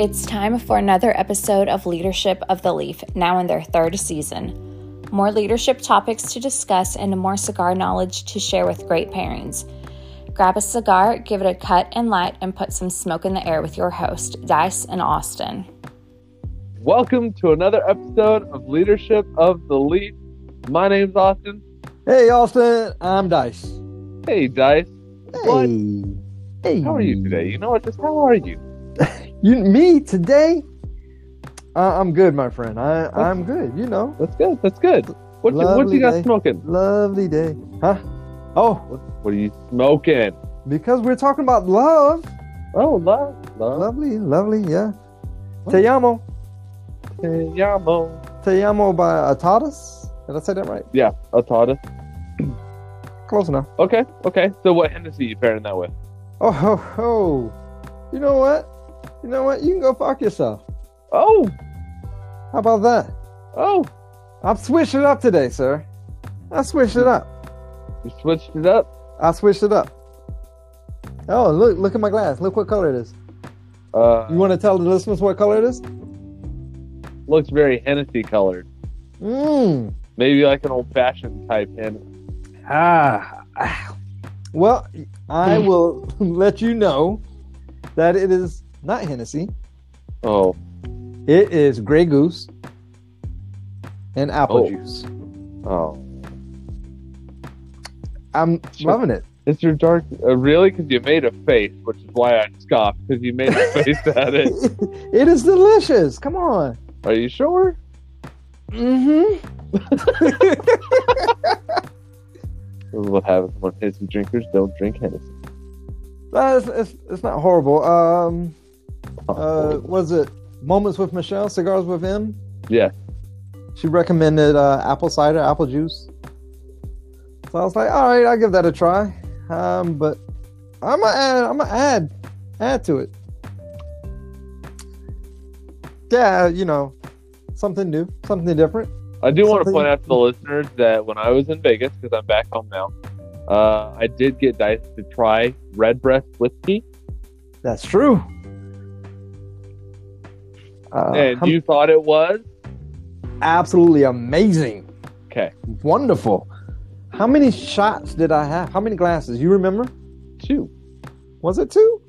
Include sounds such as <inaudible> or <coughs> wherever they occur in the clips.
It's time for another episode of Leadership of the Leaf, now in their third season. More leadership topics to discuss and more cigar knowledge to share with great pairings. Grab a cigar, give it a cut and light, and put some smoke in the air with your host, Dice and Austin. Welcome to another episode of Leadership of the Leaf. My name's Austin. Hey, Austin. I'm Dice. Hey, Dice. What? Hey. Hey. How are you today? You know what? Just how are you? <laughs> You, me today? Uh, I'm good, my friend. I, I'm good. You know, That's good. That's good. What you, what you got day. smoking? lovely day. Huh? Oh, What, are you smoking? because we're talking about love. Oh, love, love. Lovely, lovely. Yeah. Oh. Te amo. Te amo. Te amo by Atadas. Did I say that right? Yeah, Atada. <clears throat> Close enough. Okay, okay. So what Hennessy are you pairing that with? Oh, ho, ho. You know what? You know what? You can go fuck yourself. Oh, How about that? oh. I've switched it up today, sir. I switched it up. You switched it up. I switched it up. Oh, look! Look at my glass. Look what color it is. Uh, You want to tell the listeners what color it is? looks very Hennessy colored. Mmm. Maybe like an old fashioned type Hennessy. Ah. Well, I <laughs> will <laughs> let you know that it is not Hennessy. Oh, It is Grey Goose and apple Oh. juice. oh. I'm Sure. loving it. it. Is your dark uh, really? Because you made a face, which is why I scoffed. Because you made a <laughs> face at it. it is delicious. Come on. Are you sure? Mm-hmm. <laughs> This is what happens when Hennessy drinkers don't drink Hennessy. it's, it's, it's not horrible. Um, uh, was it Moments with Michelle, Cigars with M? yeah. She recommended uh, apple cider, apple juice. So I was like, all right, I'll give that a try. Um, but I'm gonna add, I'm gonna add, add to it. Yeah, you know, something new, something different. I do want to point out to the listeners that when I was in Vegas, because I'm back home now, uh, I did get Dice to try Redbreast whiskey, That's true. Uh, and hum- you thought it was absolutely amazing, okay. wonderful. How many shots did I have? How many glasses? You remember? Two Was it two?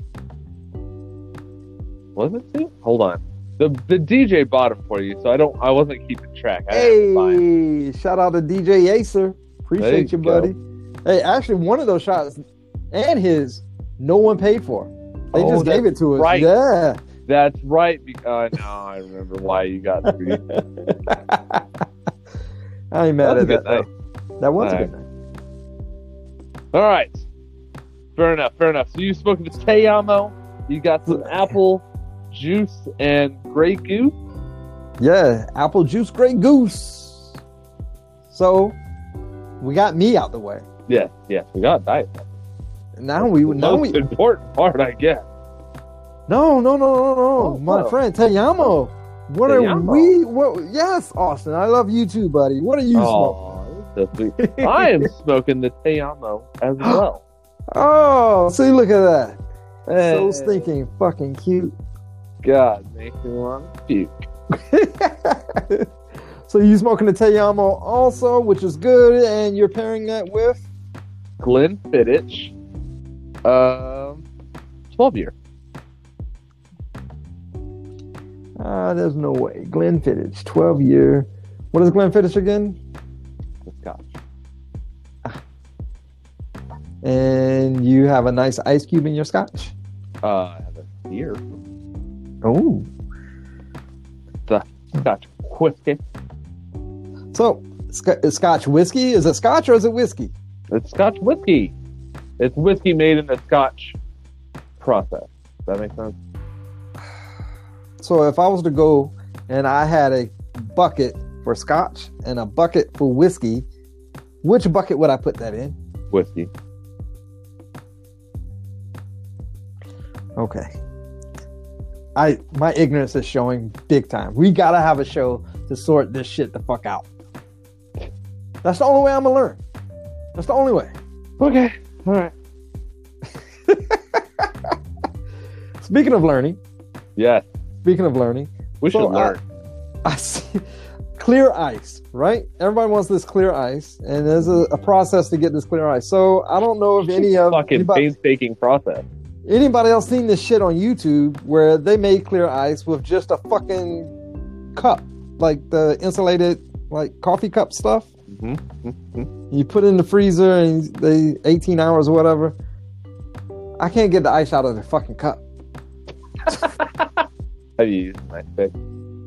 was it two? Hold on. The the DJ bought them for you, so I don't. I wasn't keeping track. I had to buy 'em. Hey, shout out to DJ Acer. Appreciate you, you buddy. Hey, actually, one of those shots and his, no one paid for. They Oh, just gave it to us. right. Yeah. That's right. Be- uh, now I remember why you got three. <laughs> I ain't mad at that. though. That was a Alright. good night. All right. Fair enough. Fair enough. So you spoke to Te Amo. You got some <laughs> apple juice and Grey Goose. Yeah, apple juice, Grey Goose. So, we got me out the way. Yes. Yes. We got diet. Now we The now we important part, I guess. No no no no no Oh, my oh. friend Te Amo. What are we? What? Yes, Austin. I love you too, buddy. What are you smoking? Oh, so sweet. I am <laughs> smoking the Te Amo as <gasps> well. Oh, see, look at that. So Eh, stinking fucking cute. God, makes me want to puke. <laughs> so you smoking the Te Amo also, which is good, and you're pairing that with Glenfiddich, um, twelve year. Ah, there's no way. Glenfiddich, 12 year. What is Glenfiddich again? Scotch. And you have a nice ice cube in your scotch. Uh, I have a beer. Oh, The Scotch whiskey. so sc- Scotch whiskey? Is it Scotch or is it whiskey? It's Scotch whiskey. It's whiskey made in the Scotch process. Does that make sense? So if I was to go and I had a bucket for Scotch and a bucket for whiskey, which bucket would I put that in? Whiskey. Okay. I my ignorance is showing big time. We gotta have a show to sort this shit the fuck out. That's the only way I'm gonna learn. That's the only way. Okay. All right. <laughs> Speaking of learning, Yes. Speaking of learning, We should So, I- learn. I <laughs> see clear ice, right? Everybody wants this clear ice, and there's a, a process to get this clear ice. So I don't know if any of fucking anybody, painstaking process. anybody else seen this shit on YouTube where they made clear ice with just a fucking cup, like the insulated like coffee cup stuff. hmm hmm You put it in the freezer and they 18 hours or whatever. I can't get the ice out of the fucking cup. <laughs> You used pick?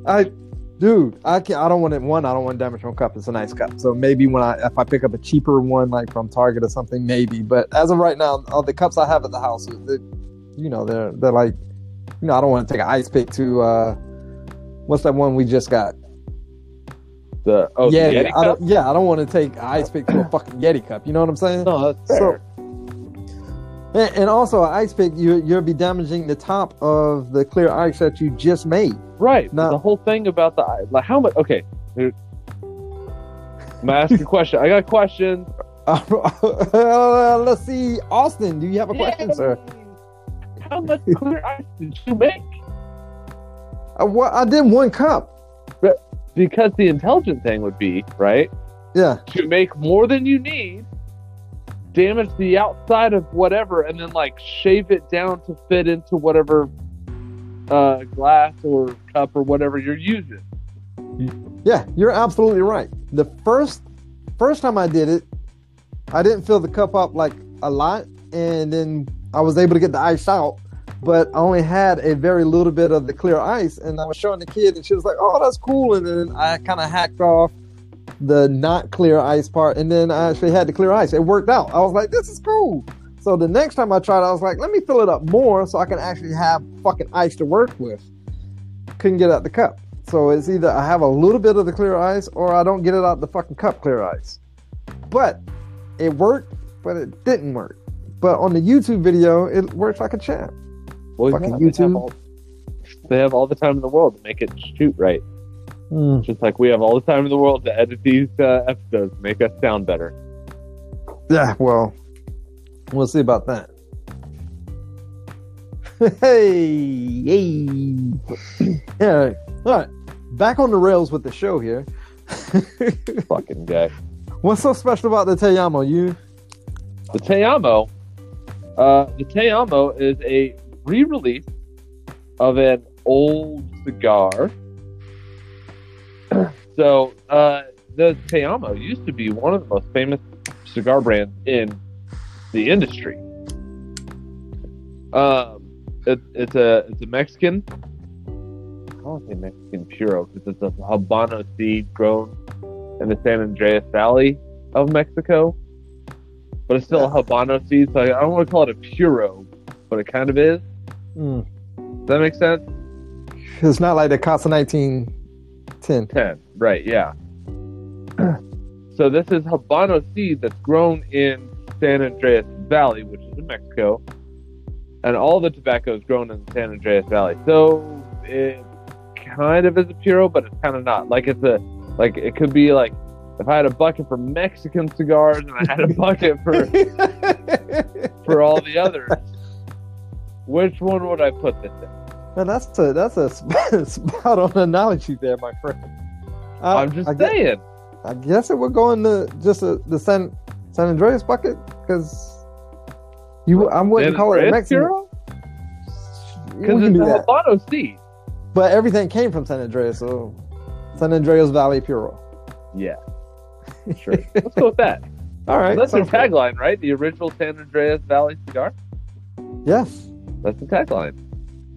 I, dude, I can I don't want it. One, I don't want damage from cup. It's a nice cup. So maybe when I if I pick up a cheaper one like from Target or something, maybe. But as of right now, all the cups I have at the house, they, you know, they're they're like, you know, I don't want to take an ice pick to uh, what's that one we just got? The oh yeah, the I don't, yeah, I don't want to take an ice pick to a fucking Yeti cup. You know what I'm saying? No, that's So, fair. And, and also, an ice pick, you you'll be damaging the top of the clear ice that you just made. right. no. The whole thing about the like how much? Okay, dude. I'm gonna ask a question. I got questions. Uh, <laughs> let's see, Austin. Do you have a question, sir? How much clear ice did you make? Uh, what I did one cup. But Because the intelligent thing would be right Yeah, to make more than you need, damage the outside of whatever, and then like shave it down to fit into whatever uh, glass or cup or whatever you're using. yeah, you're absolutely right. The first first time I did it, I didn't fill the cup up like a lot, and then I was able to get the ice out. But I only had a very little bit of the clear ice, and I was showing the kid, and she was like, "Oh, that's cool." And then I kind of hacked off the not clear ice part, and then I actually had the clear ice. It worked out. I was like, "This is cool." So the next time I tried, I was like, "Let me fill it up more so I can actually have fucking ice to work with." Couldn't get out the cup, so it's either I have a little bit of the clear ice or I don't get it out the fucking cup clear ice. But it worked, but it didn't work. But on the YouTube video, it works like a champ. Well, Fucking yeah, they have YouTube. all- They have all the time in the world to make it shoot right. Hmm. Just like we have all the time in the world to edit these uh, episodes, make us sound better. Yeah, well, we'll see about that. <laughs> Hey, hey. <clears throat> yeah, all right. Back on the rails with the show here. <laughs> Fucking guy. What's so special about the Te Amo? You? The Te Amo, uh, the Te Amo is a re-release of an old cigar. <clears throat> so uh, the Te Amo used to be one of the most famous cigar brands in the industry. Um, it, it's a it's a Mexican. I don't say Mexican puro because it's a Habano seed grown in the San Andreas Valley of Mexico but it's still a habano seed, so I don't want to call it a puro, but it kind of is. Hmm. Does that make sense? It's not like the Casa 1910. 10, 10, right, yeah. <clears throat> so this is habano seed that's grown in San Andreas Valley, which is in Mexico, and all the tobacco is grown in the San Andreas Valley. So it kind of is a puro, but it's kind of not. Like it's a, like it could be like if I had a bucket for Mexican cigars and I had a <laughs> bucket for for all the others, which one would I put this in? Man, that's a that's a <laughs> spot, on analogy there, my friend. I, I'm just I guess, saying. I guess it would go in the just a, the San San Andreas bucket because you I wouldn't San call it Andreas Mexican. Puro? Because it's a. Habano seed. But everything came from San Andreas, so San Andreas Valley Puro. Yeah. <laughs> Sure. Let's go with that. All right, That's their sounds good. tagline, right? The original San Andreas Valley cigar. Yes. That's the tagline.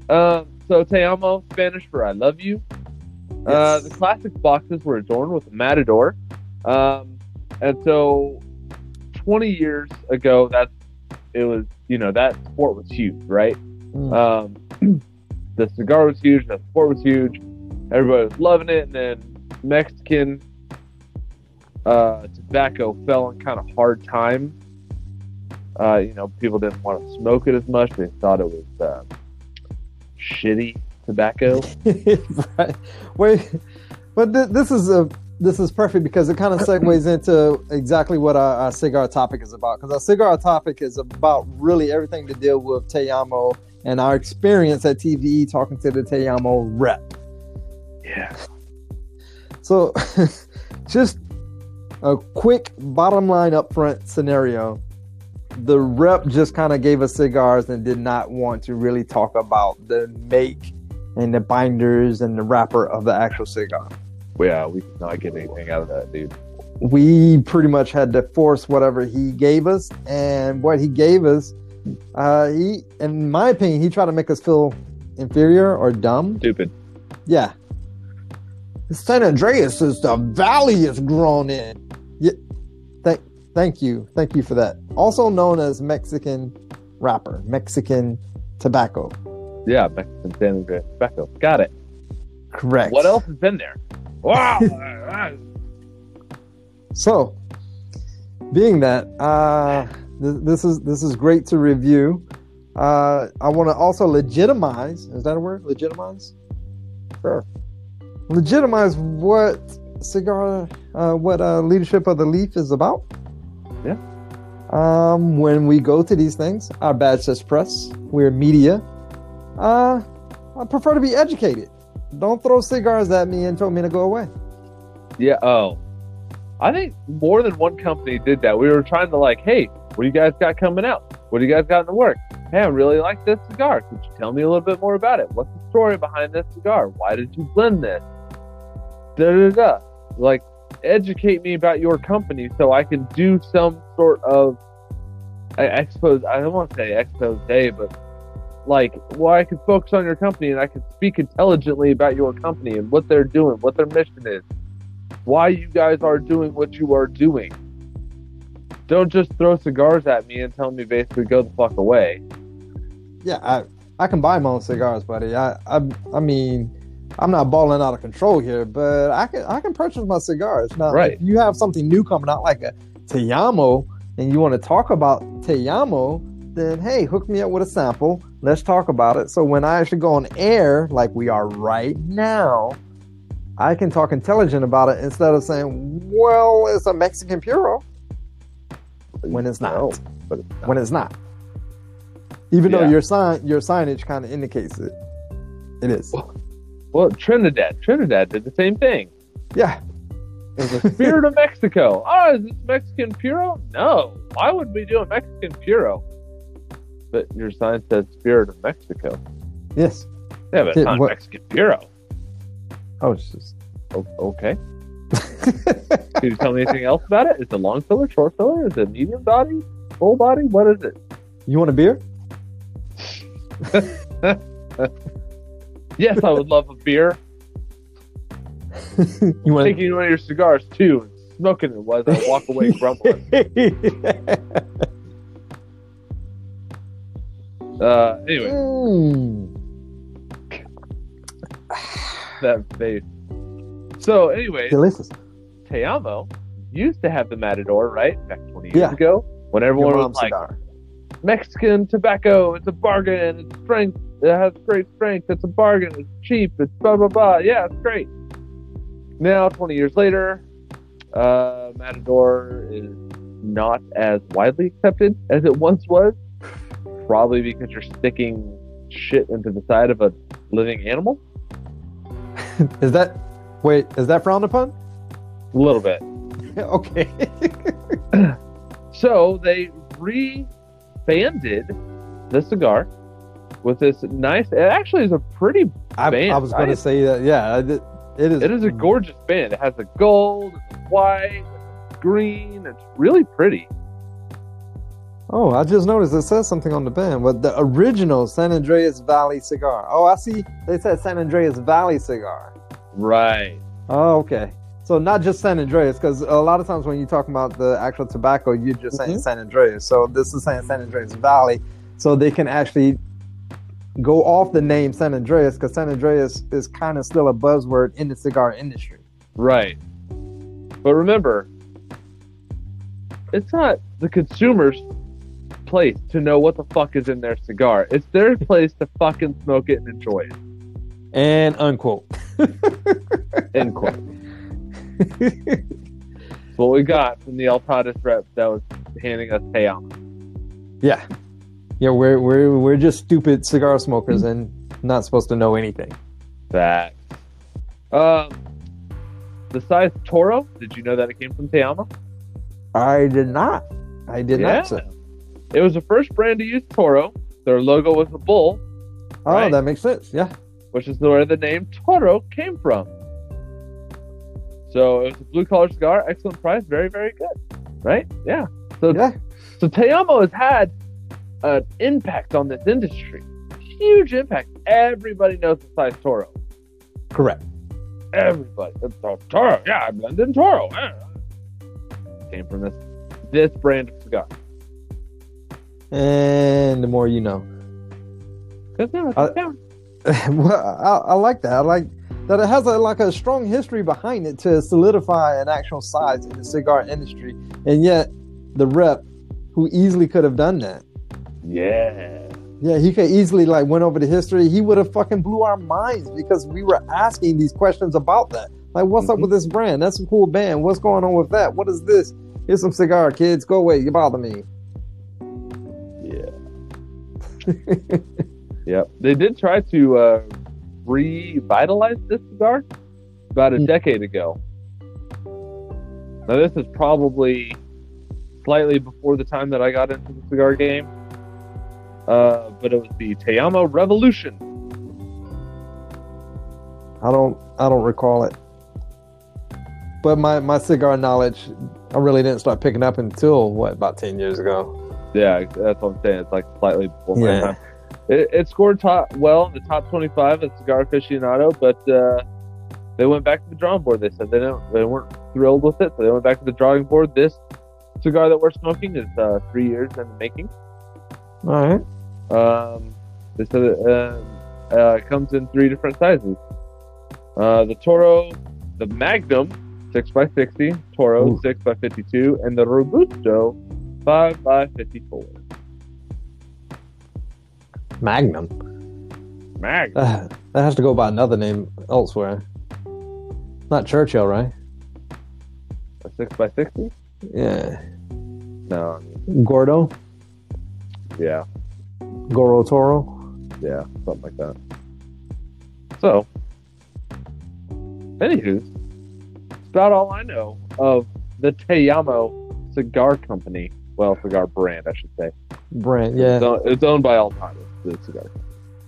Um, so Te Amo, Spanish for I love you. Uh, the classic boxes were adorned with a matador. Um, and so 20 years ago, that's it was, you know, that sport was huge, right? Mm. Um, the cigar was huge, the sport was huge. Everybody was loving it, and then Mexican uh, tobacco fell on kind of hard times. Uh, you know, people didn't want to smoke it as much. They thought it was uh, shitty tobacco. <laughs> right. Wait, but th- this is a this is perfect because it kind of segues into exactly what our, our cigar topic is about. Because our cigar topic is about really everything to deal with Te Amo and our experience at TPE talking to the Te Amo rep. Yeah. So, <laughs> just a quick bottom line upfront scenario. The rep just kind of gave us cigars and did not want to really talk about the make and the binders and the wrapper of the actual cigar. Yeah, we did not get anything out of that, dude. We pretty much had to force whatever he gave us, and what he gave us, uh, he, in my opinion, he tried to make us feel inferior or dumb. Stupid. Yeah. San Andreas is the valley is grown in. Thank, you, thank you for that. Also known as Mexican wrapper, Mexican tobacco. Yeah, Mexican San Andreas tobacco. Got it. Correct. What else has been there? Wow. <laughs> So, being that uh, th- this is this is great to review. Uh, I want to also legitimize. Is that a word? Legitimize. Sure. Legitimize what cigar, uh, what uh, leadership of the leaf is about. Um, when we go to these things, our badge says press. We're media. Uh, I prefer to be educated. Don't throw cigars at me and tell me to go away. Yeah. Oh, I think more than one company did that. We were trying to like, hey, what do you guys got coming out? What do you guys got in the work? Hey, I really like this cigar. Could you tell me a little bit more about it? What's the story behind this cigar? Why did you blend this? Da da da. Like, educate me about your company so I can do some sort of I expose. I don't want to say expose, day, but like, well, I can focus on your company and I can speak intelligently about your company and what they're doing, what their mission is why you guys are doing what you are doing. Don't just throw cigars at me and tell me basically go the fuck away. Yeah, I I can buy my own cigars, buddy. I I, I mean, I'm not balling out of control here, but I can I can purchase my cigars. Now, Right. if you have something new coming out like a Te Amo and you want to talk about Te Amo, then hey, hook me up with a sample. Let's talk about it. So when I actually go on air, like we are right now, I can talk intelligent about it instead of saying, "Well, it's a Mexican Puro," when it's not. No, but it's not. when it's not. Even though your sign your signage kind of indicates it. It is. well, Trinidad, Trinidad did the same thing. Yeah. It was the spirit of Mexico. Oh, is this Mexican Puro? No. Why would we do a Mexican Puro? But your sign says spirit of Mexico. Yes. Yeah, but it's not what- Mexican Puro. Oh, it's just. O- okay. <laughs> Can you tell me anything else about it? Is it long filler, short filler? Is it medium body, full body? What is it? you want a beer? <laughs> Yes, I would love a beer. <laughs> you want? Taking one of your cigars too, and smoking it while I walk away <laughs> grumbling. Uh, anyway, Mm. that face. So, anyway, Delicious. Te Amo used to have the Matador, right? Back 20 years Yeah. ago. When everyone was like, cigar. Mexican tobacco, it's a bargain, it's strength, it has great strength, it's a bargain, it's cheap, it's blah, blah, blah. Yeah, it's great. Now, 20 years later, uh, Matador is not as widely accepted as it once was. Probably because you're sticking shit into the side of a living animal. <laughs> Is that? Wait, is that frowned upon? A little bit. <laughs> okay. <clears throat> So they re-banded the cigar with this nice. It actually is a pretty. I, I was going to say that. Yeah, it is. It is a gorgeous band. It has the gold, the white, the green. It's really pretty. Oh, I just noticed it says something on the band. But the original San Andreas Valley cigar. Oh, I see. They said San Andreas Valley cigar. Right. Oh, okay. So not just San Andreas, because a lot of times when you talk about the actual tobacco, you're just saying Mhm. San Andreas. So this is saying San Andreas Valley, so they can actually go off the name San Andreas, because San Andreas is kind of still a buzzword in the cigar industry. Right. But remember, it's not the consumer's place to know what the fuck is in their cigar. It's their <laughs> place to fucking smoke it and enjoy it. And unquote. <laughs> End quote. That's what we got from the Altadis rep that was handing us Te Amo. Yeah, yeah. We're we're we're just stupid cigar smokers and not supposed to know anything. That. Um, the size Toro. Did you know that it came from Te Amo? I did not. I did Yeah. not. Say. It was the first brand to use Toro. Their logo was a bull, Oh, Right. that makes sense. Yeah. which is where the name Toro came from. So it was a blue collar cigar, excellent price, very, very good. Right? Yeah. So Yeah. so Te Amo has had an impact on this industry. Huge impact. Everybody knows the size Toro. Correct. Everybody. It's a Toro. Yeah, I blended Toro. Yeah. Came from this this brand of cigar. And the more you know. Good now, now. <laughs> well, I, I like that. I like that it has a, like a strong history behind it to solidify an actual size in the cigar industry, and yet the rep who easily could have done that. Yeah. Yeah, he could easily like went over the history. He would have fucking blew our minds because we were asking these questions about that. Like, what's up Mhm. with this brand? That's a cool band. What's going on with that? What is this? Here's some cigar, kids. Go away. You bother me. Yeah. <laughs> yep. They did try to uh, revitalize this cigar about a Hmm. decade ago. Now, this is probably slightly before the time that I got into the cigar game. Uh, but it was the Te Amo Revolution. I don't I don't recall it. But my, my cigar knowledge, I really didn't start picking up until what about ten years ago. Yeah, that's what I'm saying. It's like slightly before my Yeah. time. It, it scored top well in the top 25 at Cigar Aficionado, but uh, they went back to the drawing board. They said they don't, they weren't thrilled with it, so they went back to the drawing board. This cigar that we're smoking is uh, three years in the making. All right. Um, they said it uh, uh, comes in three different sizes. Uh, the Toro, the Magnum, six by sixty, Toro Ooh. six by fifty-two, and the Robusto, five by fifty-four. Magnum. Magnum. Uh, that has to go by another name elsewhere. Not Churchill, right? A six by sixty? Yeah. No. Gordo? Yeah. Goro Toro? Yeah. Something like that. So, anywho, that's about all I know of the Te Amo Cigar Company. Well, cigar brand, I should say. Brand, yeah. It's, owned, it's owned by Altadis, the cigar.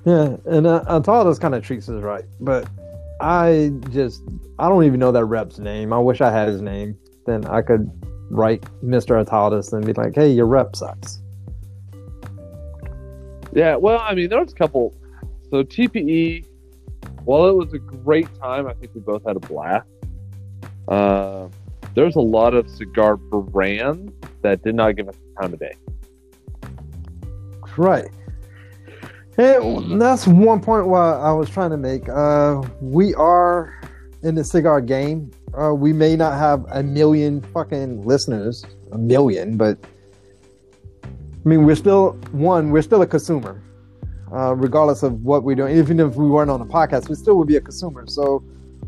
Yeah, and uh, Antadas kind of treats us right, but I just I don't even know that rep's name. I wish I had his name. Then I could write Mr. Antadas and be like, "Hey, your rep sucks." Yeah, well, I mean, there was a couple. So TPE, while it was a great time, I think we both had a blast. Uh, there's a lot of cigar brands that did not give us the time of day. Right. And that's one point why I was trying to make. Uh, we are in the cigar game. Uh, we may not have a million fucking listeners, a million, but I mean, we're still one. We're still a consumer, uh, regardless of what we're doing. Even if we weren't on a podcast, we still would be a consumer. So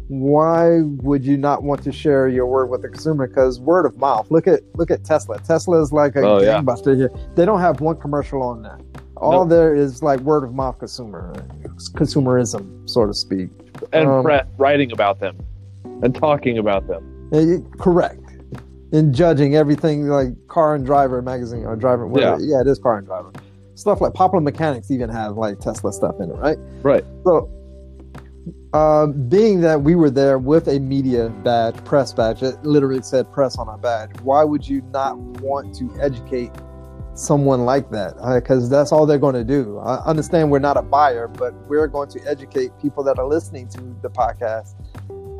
why would you not want to share your word with the consumer? Because word of mouth. Look at look at Tesla. Tesla is like a Oh, yeah. gangbuster here. They don't have one commercial on that. All Nope. there is like word of mouth consumer consumerism, so to speak. And Um, writing about them and talking about them. Eh, correct. In judging everything like Car and Driver magazine or Driver, whatever. Yeah. it is Car and Driver. Stuff like Popular Mechanics even have like Tesla stuff in it, right? Right. So, um, being that we were there with a media badge, press badge, it literally said press on our badge. Why would you not want to educate someone like that? Because that's all they're going to do. I understand we're not a buyer, but we're going to educate people that are listening to the podcast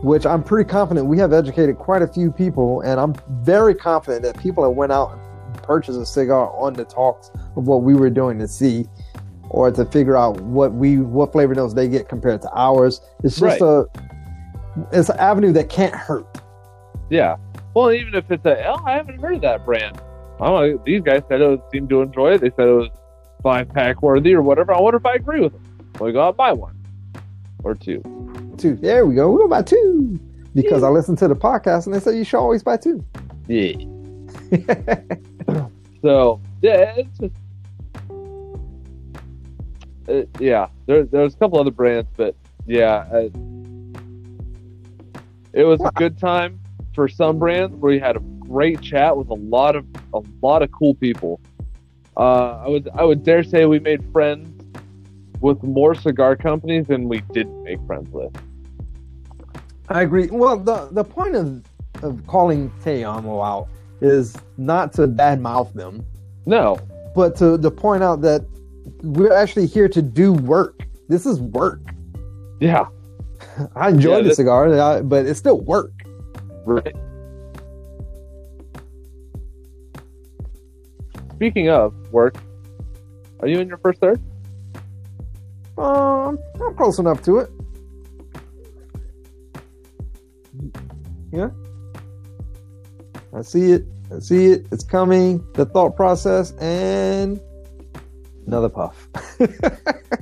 which I'm pretty confident we have educated quite a few people, and I'm very confident that people that went out and purchased a cigar on the talks of what we were doing to see, or to figure out what we what flavor notes they get compared to ours. It's just Right. a it's an avenue that can't hurt. Yeah. Well, even if it's a, oh, I haven't heard of that brand. I don't know. These guys said it was, seemed to enjoy it. They said it was five pack worthy or whatever. I wonder if I agree with them. Well, we go out and buy one or two. Two. There we go. We're about two. because I listened to the podcast and they said you should always buy two. Yeah. <laughs> so yeah, it's just it, yeah. There, there's a couple other brands, but yeah, uh, it was a good time for some brands where you had a great chat with a lot of a lot of cool people. Uh, I would I would dare say we made friends with more cigar companies than we didn't make friends with. I agree. Well, the the point of of calling Te Amo out is not to badmouth them, No, but to to point out that we're actually here to do work. This is work. yeah, <laughs> I enjoy Yeah, the cigar, uh, but it's still work. right. Speaking of work, are you in your first third? Um, I'm close enough to it. Yeah. I see it. I see it. It's coming. The thought process and another puff. <laughs>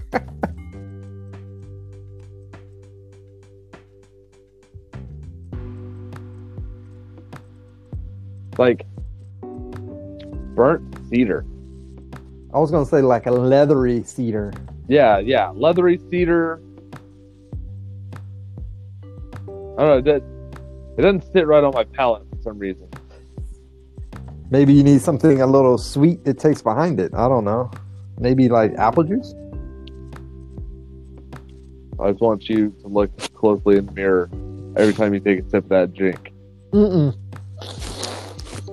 Like burnt cedar. I was gonna say like a leathery cedar. Yeah, yeah, leathery cedar. I don't know. That it doesn't sit right on my palate for some reason. Maybe you need something a little sweet that tastes behind it. I don't know. Maybe like apple juice. I just want you to look closely in the mirror every time you take a sip of that drink, Mm-mm.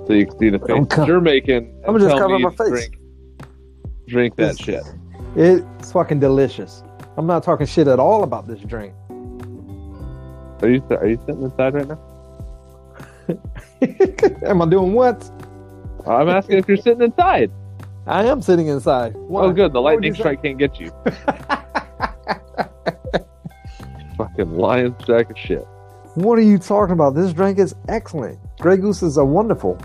so you can see the face co- you're making. I'm just covering my face. Drink, drink that shit. It's fucking delicious. I'm not talking shit at all about this drink. Are you are you sitting inside right now? <laughs> Am I doing what? I'm asking if you're sitting inside. I am sitting inside. Oh, Why? Oh, good. The lightning say- strike can't get you. <laughs> Fucking lion's jack of shit. What are you talking about? This drink is excellent. Grey Gooses are wonderful.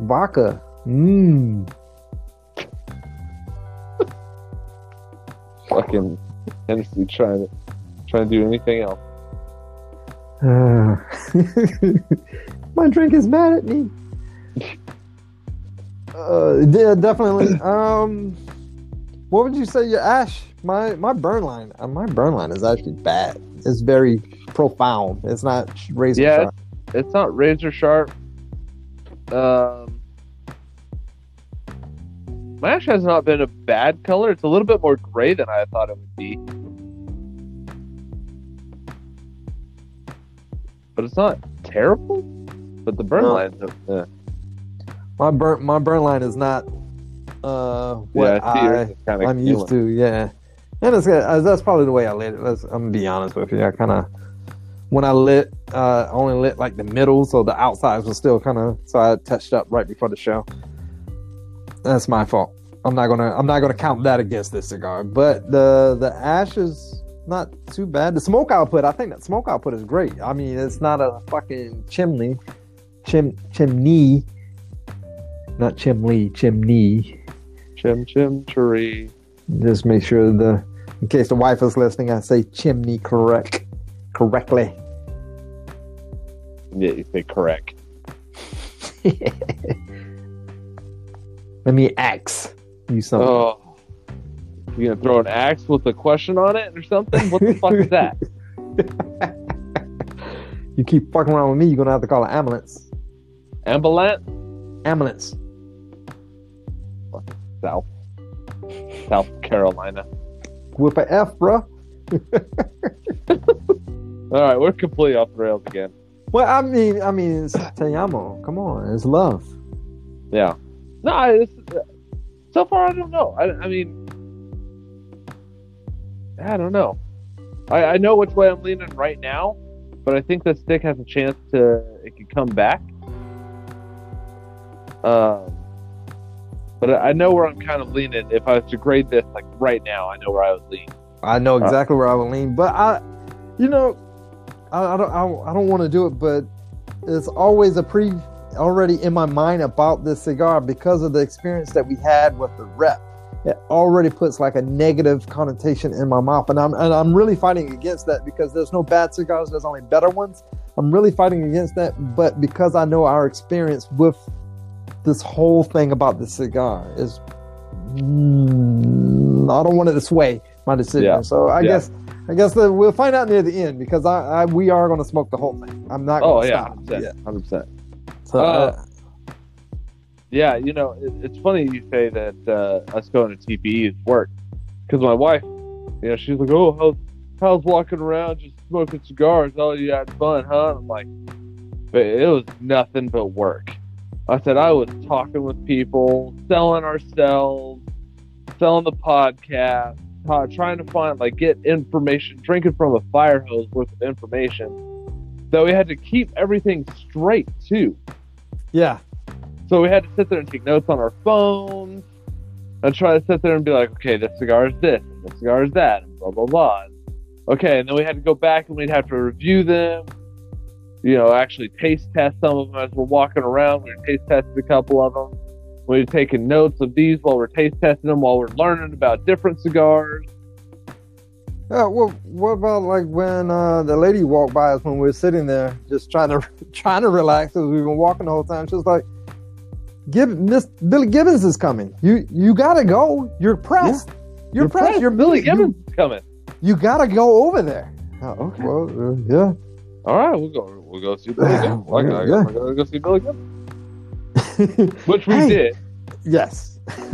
Vodka. Mmm. Fucking Hennessy trying to trying to do anything else. Uh, <laughs> my drink is mad at me. Uh, yeah, definitely. Um, what would you say your ash? My my burn line. Uh, my burn line is actually bad. It's very profound. It's not razor Yeah, sharp. It's not razor sharp. Um, my ash has not been a bad color. It's a little bit more gray than I thought it would be. But it's not terrible. But the burn No. lines, uh, My burn my burn line is not uh what yeah, I I yours is kinda I'm used to, yeah. And it's uh, that's probably the way I lit it. Let's, I'm gonna be honest with you. I kind of when I lit, uh, only lit like the middle, so the outsides were still kind of. So I touched up right before the show. That's my fault. I'm not gonna I'm not gonna count that against this cigar. But the the ash is not too bad. The smoke output, I think that smoke output is great. I mean, it's not a fucking chimney, chim chimney, not chimney, chimney. Chim chim cherry. Just make sure the, in case the wife is listening, I say chimney correct, correctly. Yeah, you say correct. <laughs> Let me axe you something. Oh. You gonna throw an axe with a question on it or something? What the fuck is that? <laughs> You keep fucking around with me, you're gonna have to call an ambulance. Ambulance? Ambulance. South. South Carolina. With a F, bro. <laughs> All right, we're completely off the rails again. Well, I mean, I mean, it's te amo. Come on, it's love. Yeah. No, I, so far I don't know. I, I mean, I don't know. I, I know which way I'm leaning right now, but I think the stick has a chance to it could come back. Um, but I know where I'm kind of leaning. If I was to grade this like right now, I know where I would lean. I know exactly where I would lean, but I, you know, I, I don't, I, don't- I don't want to do it, but it's always a pre already in my mind about this cigar because of the experience that we had with the rep. It already puts like a negative connotation in my mouth, and I'm and I'm really fighting against that because there's no bad cigars, there's only better ones. I'm really fighting against that. But because I know our experience with this whole thing about the cigar is, mm, I don't want it to sway my decision. Yeah. So I Yeah. guess I guess we'll find out near the end because I, I we are going to smoke the whole thing. I'm not. Oh Gonna yeah, stop. 100%. Yeah. 100%. So, Uh, uh, Yeah, you know, it, it's funny you say that uh, us going to TPE is work because my wife, you know, she's like, "Oh, how's how's walking around just smoking cigars? Oh, you had fun, huh?" And I'm like, but it was nothing but work. I said I was talking with people, selling ourselves, selling the podcast, uh, trying to find like get information, drinking from a fire hose worth of information. So we had to keep everything straight too. yeah. So we had to sit there and take notes on our phones and try to sit there and be like, okay, this cigar is this, and this cigar is that, and blah, blah, blah. Okay, and then we had to go back and we'd have to review them, you know, actually taste test some of them as we're walking around. We taste tested a couple of them. We were taking notes of these while we're taste testing them, while we're learning about different cigars. Yeah, well, what about like when uh, the lady walked by us when we were sitting there, just trying to <laughs> trying to relax because we've been walking the whole time. She was like, "Gib, Miss Billy Gibbons is coming. You you gotta go. You're pressed. You're, pressed. You're Billy you- Gibbons is coming. You, gotta go over there." Oh, Okay. Well, uh, yeah. All right, we'll go. We'll go see Billy Gibbons. Gotta- yeah. I gotta go see Billy Gibbons, <laughs> which we Hey. did. yes. <laughs>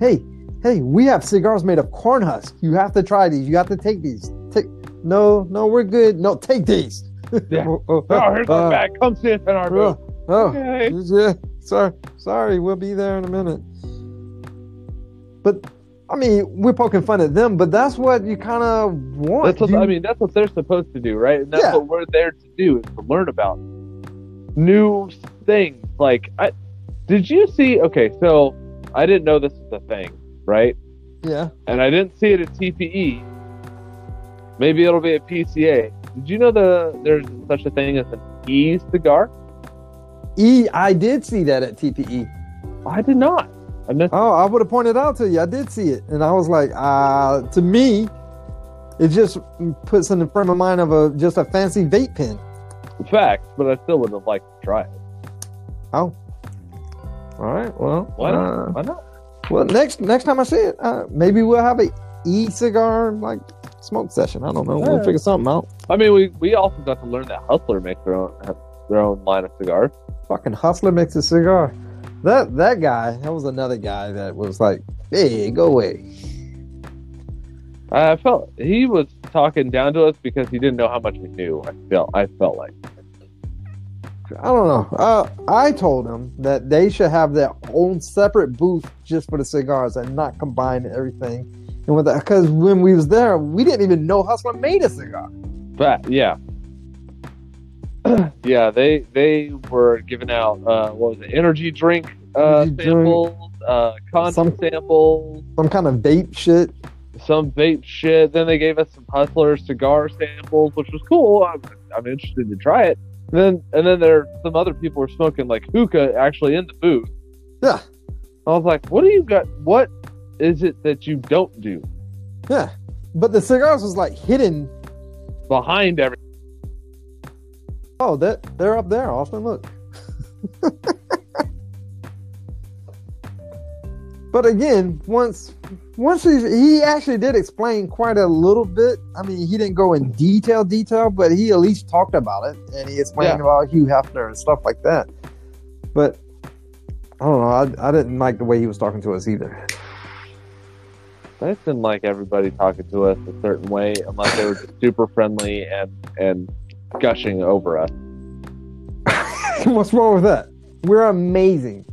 hey, hey, we have cigars made of corn husk. You have to try these. You have to take these. Take. No, no, we're good. No, take these. Yeah. <laughs> oh, oh, Oh, here's uh, bag. Come sit in our booth. Oh, oh. Okay. Yeah, sorry, sorry, we'll be there in a minute. But I mean, we're poking fun at them, but that's what you kind of want. That's what You- I mean. That's what they're supposed to do, right? And that's Yeah. what we're there to do is to learn about new things. Like, I did you see? Okay, so I didn't know this was a thing, right? Yeah, And I didn't see it at TPE. Maybe it'll be at PCA. Did you know the there's such a thing as an E cigar? E. I did see that at TPE. I did not. I missed. Oh, I would have pointed out to you. I did see it, and I was like, uh, to me, it just puts in the frame of mind of a just a fancy vape pen. Fact, but I still would have liked to try it. Oh, all right. Well, Why not? uh, Why not? Well, next next time I see it, uh, maybe we'll have a e cigar like smoke session. I don't know. We'll figure something out. I mean, we we also got to learn that Hustler makes their own their own line of cigars. Fucking hustler makes a cigar. That that guy, that was another guy that was like, "Hey, go away." I felt he was talking down to us because he didn't know how much we knew. I felt I felt like I don't know. Uh, I told him that they should have their own separate booth just for the cigars and not combine everything. And with that, because when we was there, we didn't even know Hustler made a cigar. But yeah, <clears throat> yeah, they they were giving out uh, what was it, energy drink uh, Energy samples, uh, condom Some- samples, Some kind of vape shit. some vape shit. Then they gave us some Hustler cigar samples, which was cool. I'm, I'm interested to try it. And then and then there some other people were smoking like hookah actually in the booth. Yeah, I was like, what do you got? What is it that you don't do yeah. But the cigars was like hidden. behind everything? Oh, that they're up there, Austin. Look. <laughs> but again, once once he, he actually did explain quite a little bit. I mean, he didn't go in detail, detail, but he at least talked about it and he explained Yeah. about Hugh Hefner and stuff like that. But I don't know. I, I didn't like the way he was talking to us either. I just didn't like everybody talking to us a certain way unless they were just super friendly and and gushing over us. <laughs> What's wrong with that? We're amazing.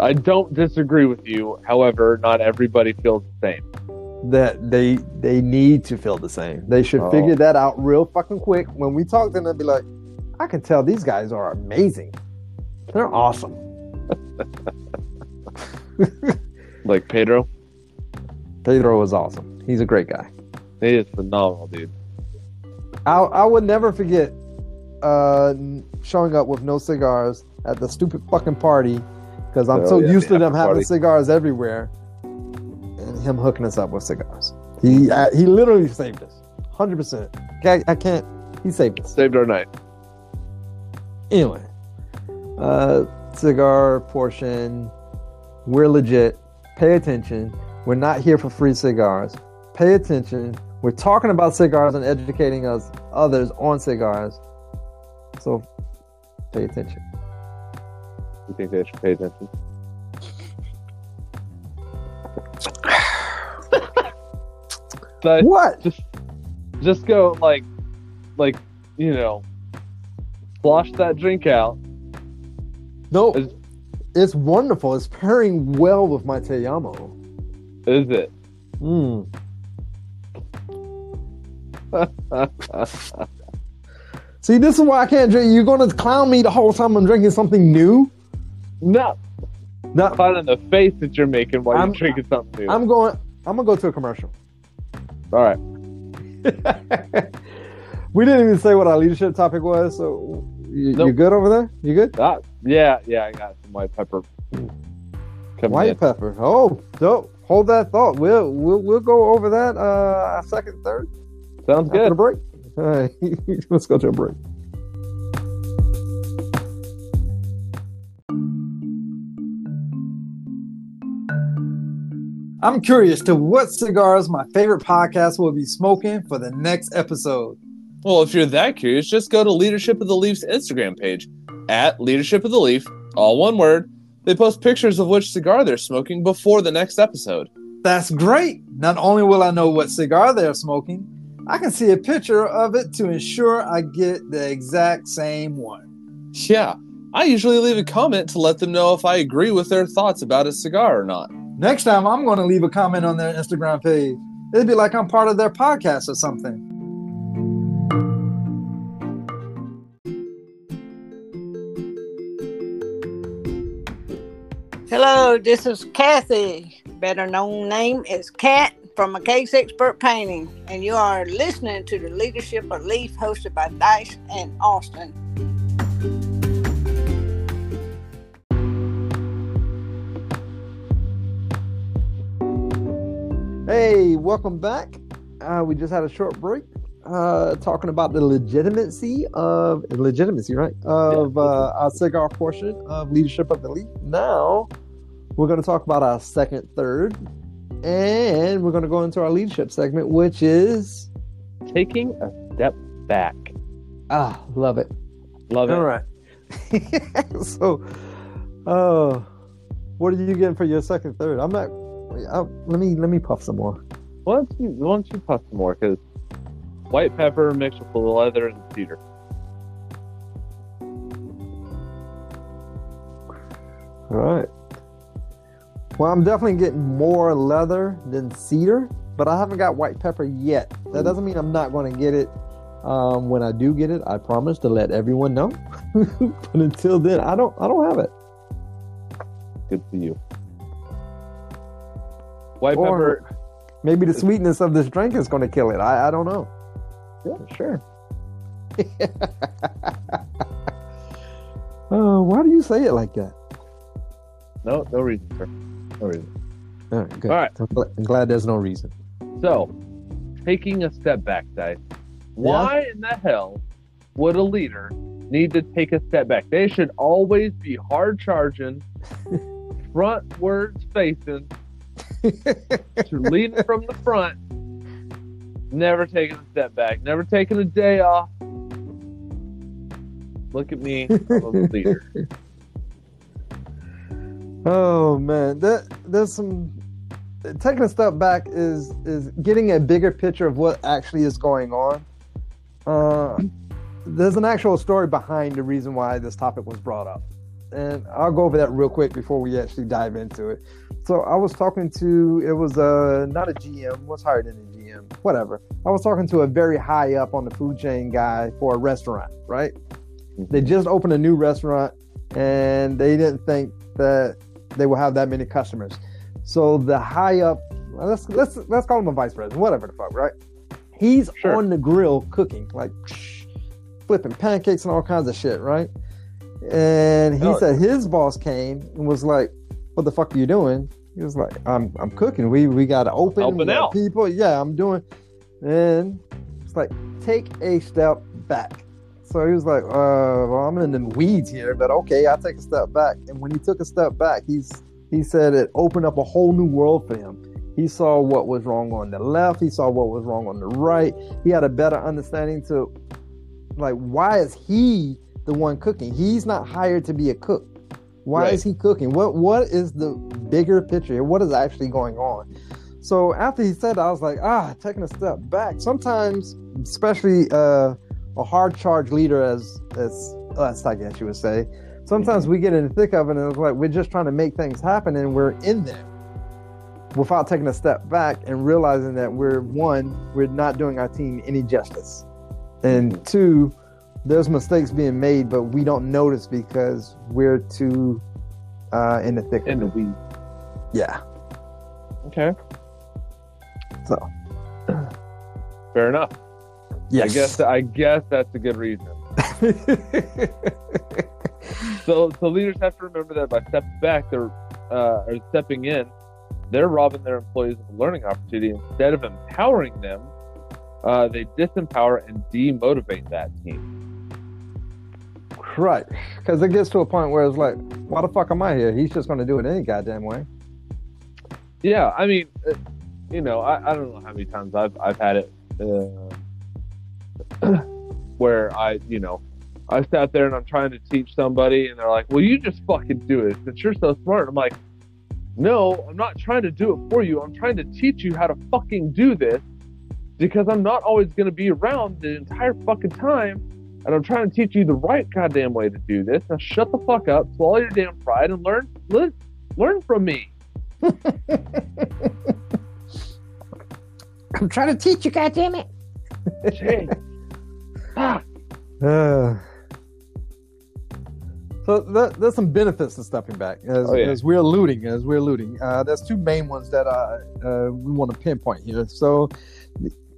I don't disagree with you. However, not everybody feels the same. That they they need to feel the same. They should Oh. figure that out real fucking quick. When we talk to them, be like, I can tell these guys are amazing. They're awesome. <laughs> Like Pedro, Pedro is awesome. He's a great guy. he is phenomenal, dude. I I would never forget uh, showing up with no cigars at the stupid fucking party because I'm Oh, so yeah, used to them having party. cigars everywhere, and him hooking us up with cigars. He uh, he literally saved us, hundred percent. I, I can't he saved us. Saved our night. Anyway, uh, cigar portion. We're legit. Pay attention. We're not here for free cigars. Pay attention. We're talking about cigars and educating us others on cigars. So pay attention. You think they should pay attention? <sighs> but What? just just go like like you know slosh that drink out No, Is- it's wonderful. It's pairing well with my Te Amo. is it Mm. <laughs> See, this is why I can't drink. You're going to clown me the whole time I'm drinking something new? No No, fun in the face that you're making while I'm- you're drinking something new I'm going. I'm gonna go to a commercial. all right <laughs> we didn't even say what our leadership topic was. So you, Nope. you good over there? You good? ah, yeah yeah i got some white pepper White in. pepper. Oh, so hold that thought. We'll we'll we'll go over that uh second, third sounds after good break. All right, <laughs> let's go to a break. I'm curious to what cigars my favorite podcast will be smoking for the next episode. Well, if you're that curious, just go to Leadership of the Leaf's Instagram page at Leadership of the Leaf, all one word. They post pictures of which cigar they're smoking before the next episode. That's great. Not only will I know what cigar they're smoking, I can see a picture of it to ensure I get the exact same one. Yeah, I usually leave a comment to let them know if I agree with their thoughts about a cigar or not. Next time, I'm going to leave a comment on their Instagram page. It'd be like I'm part of their podcast or something. Hello, this is Kathy, better known name is Kat from a Case Expert Painting, and you are listening to the Leadership of Leaf hosted by Dice and Austin. Hey, welcome back. Uh, we just had a short break uh, talking about the legitimacy of legitimacy, right? Of uh, our cigar portion of leadership of the leaf. Now we're going to talk about our second, third, and we're going to go into our leadership segment, which is taking a step back ah, love it. love it All right. <laughs> so, uh, what are you getting for your second, third? I'm not. I, let me let me puff some more. why don't you why don't you puff some more because white pepper mixed with the leather and cedar All right. Well, I'm definitely getting more leather than cedar, but I haven't got white pepper yet. That doesn't mean I'm not going to get it. Um, when I do get it, I promise to let everyone know. <laughs> but until then, I don't. I don't have it. good for you white pepper maybe the sweetness of this drink is going to kill it. I, I don't know. yeah sure <laughs> Uh, why do you say it like that? no no reason sir no reason All right, good. All right. I'm, gl- I'm glad there's no reason. So, taking a step back, guys. Why in the hell would a leader need to take a step back? They should always be hard charging, <laughs> frontwards facing, to leading from the front, never taking a step back, never taking a day off. Look at me, I'm a <laughs> leader. Oh man, that there's some taking a step back is is getting a bigger picture of what actually is going on. Uh, there's an actual story behind the reason why this topic was brought up, and I'll go over that real quick before we actually dive into it. So I was talking to it was uh not a GM, what's higher than a GM, whatever. I was talking to a very high up on the food chain guy for a restaurant, right? They just opened a new restaurant, and they didn't think that they will have that many customers. So the high up, let's let's let's call him a vice president, whatever the fuck, right? He's Sure. on the grill cooking, like <sniffs> flipping pancakes and all kinds of shit, right? And he Oh. said his boss came and was like, "What the fuck are you doing?" He was like, "I'm I'm cooking. We we got to open Helping we got out. people. Yeah, I'm doing." And it's like take a step back. So he was like, uh, well, I'm in the weeds here, but okay, I'll take a step back. And when he took a step back, he's he said it opened up a whole new world for him. He saw what was wrong on the left, he saw what was wrong on the right. He had a better understanding to like why is he the one cooking? He's not hired to be a cook. Why Right. is he cooking? What what is the bigger picture here? What is actually going on? So after he said that, I was like, ah, taking a step back. Sometimes, especially uh, a hard charge leader as as us, I guess you would say. Sometimes we get in the thick of it, and it's like we're just trying to make things happen, and we're in there without taking a step back and realizing that we're one, we're not doing our team any justice, and two, there's mistakes being made, but we don't notice because we're too uh, in the thick. In the weeds. Yeah. Okay. So <clears throat> Fair enough. yes. I guess I guess that's a good reason. <laughs> So so leaders have to remember that by stepping back, they're uh, or stepping in, they're robbing their employees of a learning opportunity instead of empowering them. Uh, they disempower and demotivate that team. Right. Because it gets to a point where it's like, why the fuck am I here? He's just going to do it any goddamn way. Yeah, I mean, uh, you know, I, I don't know how many times I've I've had it uh, <clears throat> where I, you know, I sat there and I'm trying to teach somebody, and they're like, "Well, you just fucking do it since you're so smart." I'm like, "No, I'm not trying to do it for you. I'm trying to teach you how to fucking do this because I'm not always going to be around the entire fucking time." And I'm trying to teach you the right goddamn way to do this. Now shut the fuck up, swallow your damn pride, and learn learn, learn from me. <laughs> I'm trying to teach you, goddammit. Shit. Fuck. Uh, <sighs> so th- there's some benefits to stepping back, as, Oh, yeah. as we're alluding. As we're alluding, uh, there's two main ones that uh, uh, we want to pinpoint here. So,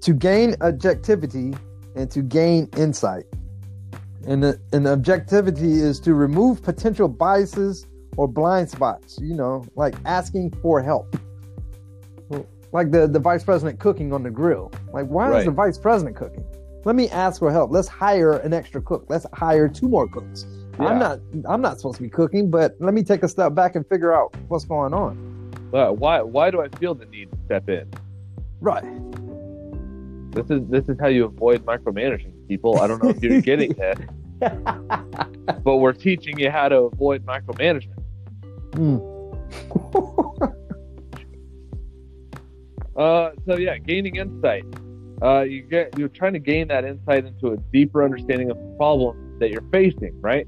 to gain objectivity and to gain insight, and the, and objectivity is to remove potential biases or blind spots. You know, like asking for help, like the the vice president cooking on the grill. Like, why is the vice president cooking? Let me ask for help. Let's hire an extra cook. Let's hire two more cooks. Yeah. I'm not I'm not supposed to be cooking, but let me take a step back and figure out what's going on. Uh, why why do I feel the need to step in? Right. This is this is how you avoid micromanaging people. I don't know if you're <laughs> getting it, but we're teaching you how to avoid micromanagement. Uh, so yeah, gaining insight. Uh, you get you're trying to gain that insight into a deeper understanding of the problem that you're facing, right?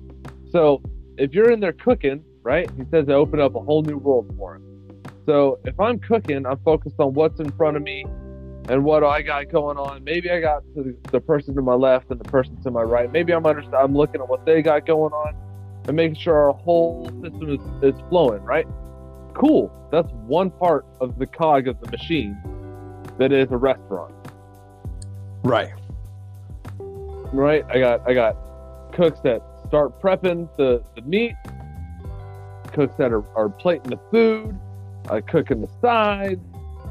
So if you're in there cooking, right? He says to open up a whole new world for him. So if I'm cooking, I'm focused on what's in front of me and what I got going on. Maybe I got the, the person to my left and the person to my right. Maybe I'm under, I'm looking at what they got going on and making sure our whole system is, is flowing, right? Cool. That's one part of the cog of the machine that is a restaurant, right. right? I got I got cooks that start prepping the, the meat, cooks that are, are plating the food, uh, cooking the sides.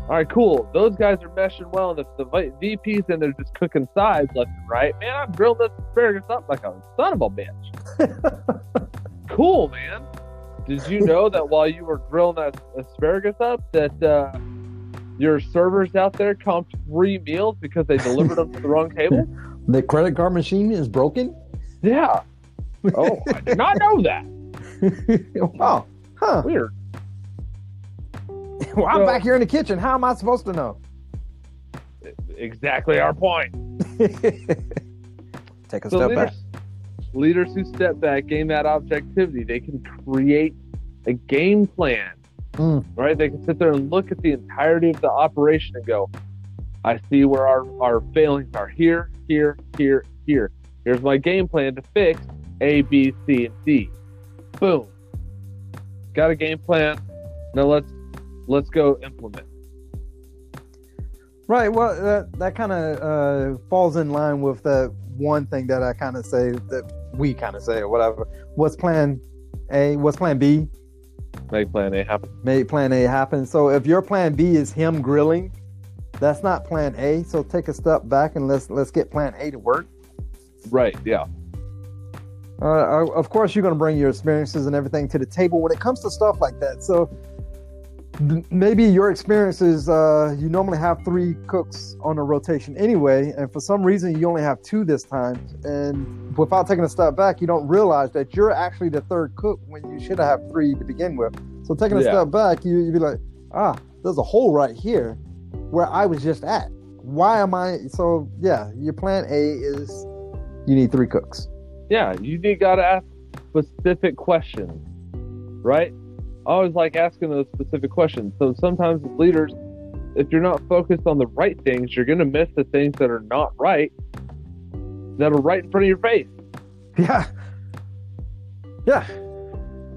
All right, cool. Those guys are meshing well. And if the VPs and they're just cooking sides left and right, man, I'm grilling this asparagus up like a son of a bitch. <laughs> cool, man. Did you know that while you were grilling that asparagus up, that uh, your servers out there comped three meals because they delivered them to the wrong table? <laughs> The credit card machine is broken. Yeah. Oh, I did not know that. <laughs> wow. Huh. Weird. <laughs> Well, I'm So- back here in the kitchen. How am I supposed to know? Exactly our point. <laughs> Take a So step leaders, back. leaders who step back gain that objectivity. They can create a game plan, Mm. right? They can sit there and look at the entirety of the operation and go, I see where our, our failings are here, here, here, here. Here's my game plan to fix A, B, C, and D. Boom. Got a game plan. Now let's let's go implement. Right. Well, that that kind of uh, falls in line with the one thing that I kind of say that we kind of say or whatever. What's Plan A? What's Plan B? Make plan A happen. Make Plan A happen. So if your Plan B is him grilling, that's not Plan A. So take a step back and let's let's get Plan A to work. Right. Yeah. Uh, uh, of course, you're going to bring your experiences and everything to the table when it comes to stuff like that. So maybe your experiences, uh, you normally have three cooks on a rotation anyway, and for some reason you only have two this time. And without taking a step back, you don't realize that you're actually the third cook when you should have three to begin with. So taking a Yeah. step back, you, you'd be like, ah, there's a hole right here where I was just at. Why am I? So yeah, your plan A is you need three cooks. Yeah. You need got to ask specific questions, right? I always like asking those specific questions. So sometimes as leaders, if you're not focused on the right things, you're going to miss the things that are not right, that are right in front of your face. Yeah. Yeah.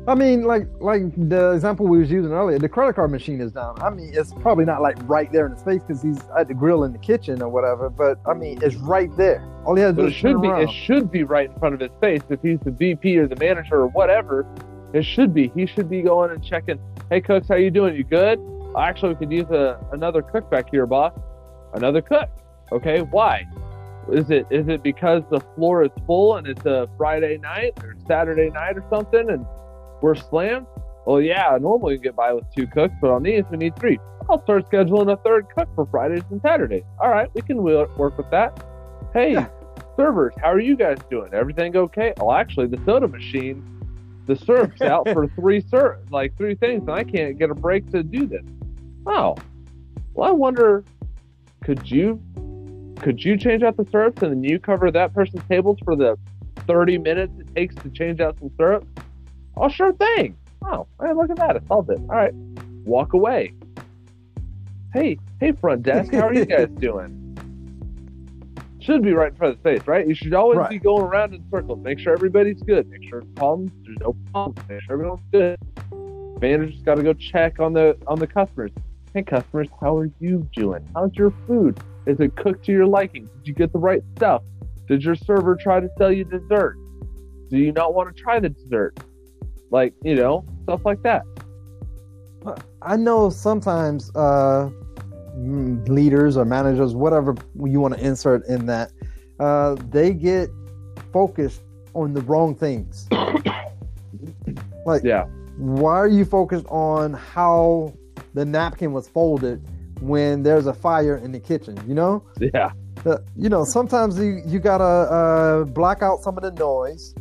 I mean, like like the example we was using earlier, the credit card machine is down. I mean, it's probably not like right there in his face because he's at the grill in the kitchen or whatever. But I mean, it's right there. All he has to do it is turn should be around. it should be right in front of his face. If he's the VP or the manager or whatever, it should be. He should be going and checking. Hey, cooks, how you doing? You good? Actually, we could use a, another cook back here, boss. Another cook. Okay, why? Is it is it because the floor is full and it's a Friday night or Saturday night or something and we're slammed? Well, yeah, normally we get by with two cooks, but on these we need three. I'll start scheduling a third cook for Fridays and Saturdays. All right, we can work with that. Hey, Yeah. servers, how are you guys doing? Everything okay? Well, actually, the soda machine, the syrup's out <laughs> for three syrup, like three things, and I can't get a break to do this. Oh, well, I wonder, could you, could you change out the syrups and then you cover that person's tables for the thirty minutes it takes to change out some syrup? Oh, sure thing. Oh, hey, look at that, I solved it. All right, walk away. Hey, hey, front desk, how are you guys <laughs> doing? Should be right in front of the face, right? You should always Right. be going around in circles. Make sure everybody's good. Make sure problems, there's no problems. Make sure everyone's good. Manager's got to go check on the on the customers. Hey, customers, how are you doing? How's your food? Is it cooked to your liking? Did you get the right stuff? Did your server try to sell you dessert? Do you not want to try the dessert? Like you know, stuff like that. I know sometimes uh, leaders or managers, whatever you want to insert in that, uh, they get focused on the wrong things. <coughs> like, Yeah, why are you focused on how the napkin was folded when there's a fire in the kitchen? You know, yeah, Uh, you know, sometimes you you gotta uh, block out some of the noise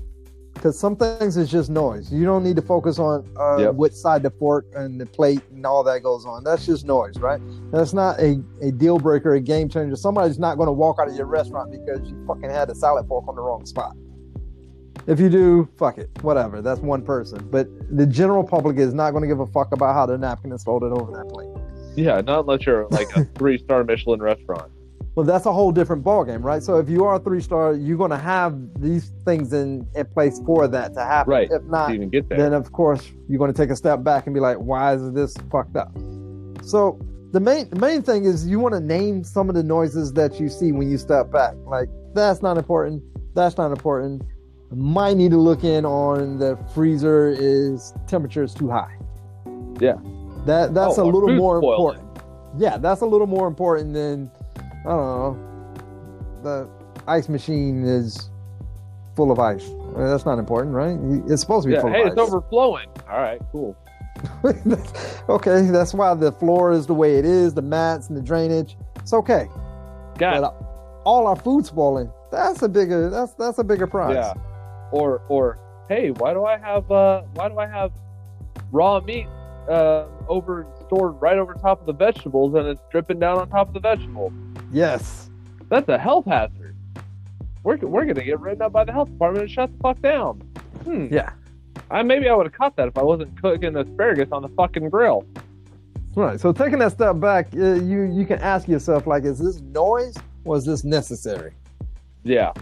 because some things is just noise. You don't need to focus on uh, Yep. which side the fork and the plate and all that goes on. That's just noise, right? That's not a, a deal breaker, a game changer. Somebody's not going to walk out of your restaurant because you fucking had a salad fork on the wrong spot. If you do, fuck it, whatever. That's one person. But the general public is not going to give a fuck about how the napkin is folded over that plate. yeah. Not unless you're like a <laughs> three star Michelin restaurant. Well, that's a whole different ballgame, right? So if you are a three star, you're going to have these things in, in place for that to happen. Right. If not, even get there. then of course you're going to take a step back and be like, why is this fucked up? So the main the main thing is you want to name some of the noises that you see when you step back. Like that's not important. That's not important. Might need to look in on the freezer is temperature is too high. Yeah. That that's Oh, a little more spoiling. important. Yeah, that's a little more important than I don't know. The ice machine is full of ice. Well, that's not important, right? It's supposed to be Yeah, full hey, of it's overflowing. All right, cool. <laughs> okay, that's why the floor is the way it is, the mats and the drainage. It's okay. Got But all our food spoiling, that's a bigger that's that's a bigger prize. Yeah. Or or hey, why do I have uh why do I have raw meat uh over stored right over top of the vegetables and it's dripping down on top of the vegetables? Yes. That's a health hazard. We're we're gonna get written up by the health department and shut the fuck down. Hmm. Yeah. I maybe I would have caught that if I wasn't cooking asparagus on the fucking grill. Right. So taking that step back, uh, you you can ask yourself like, is this noise or is this necessary? Yeah.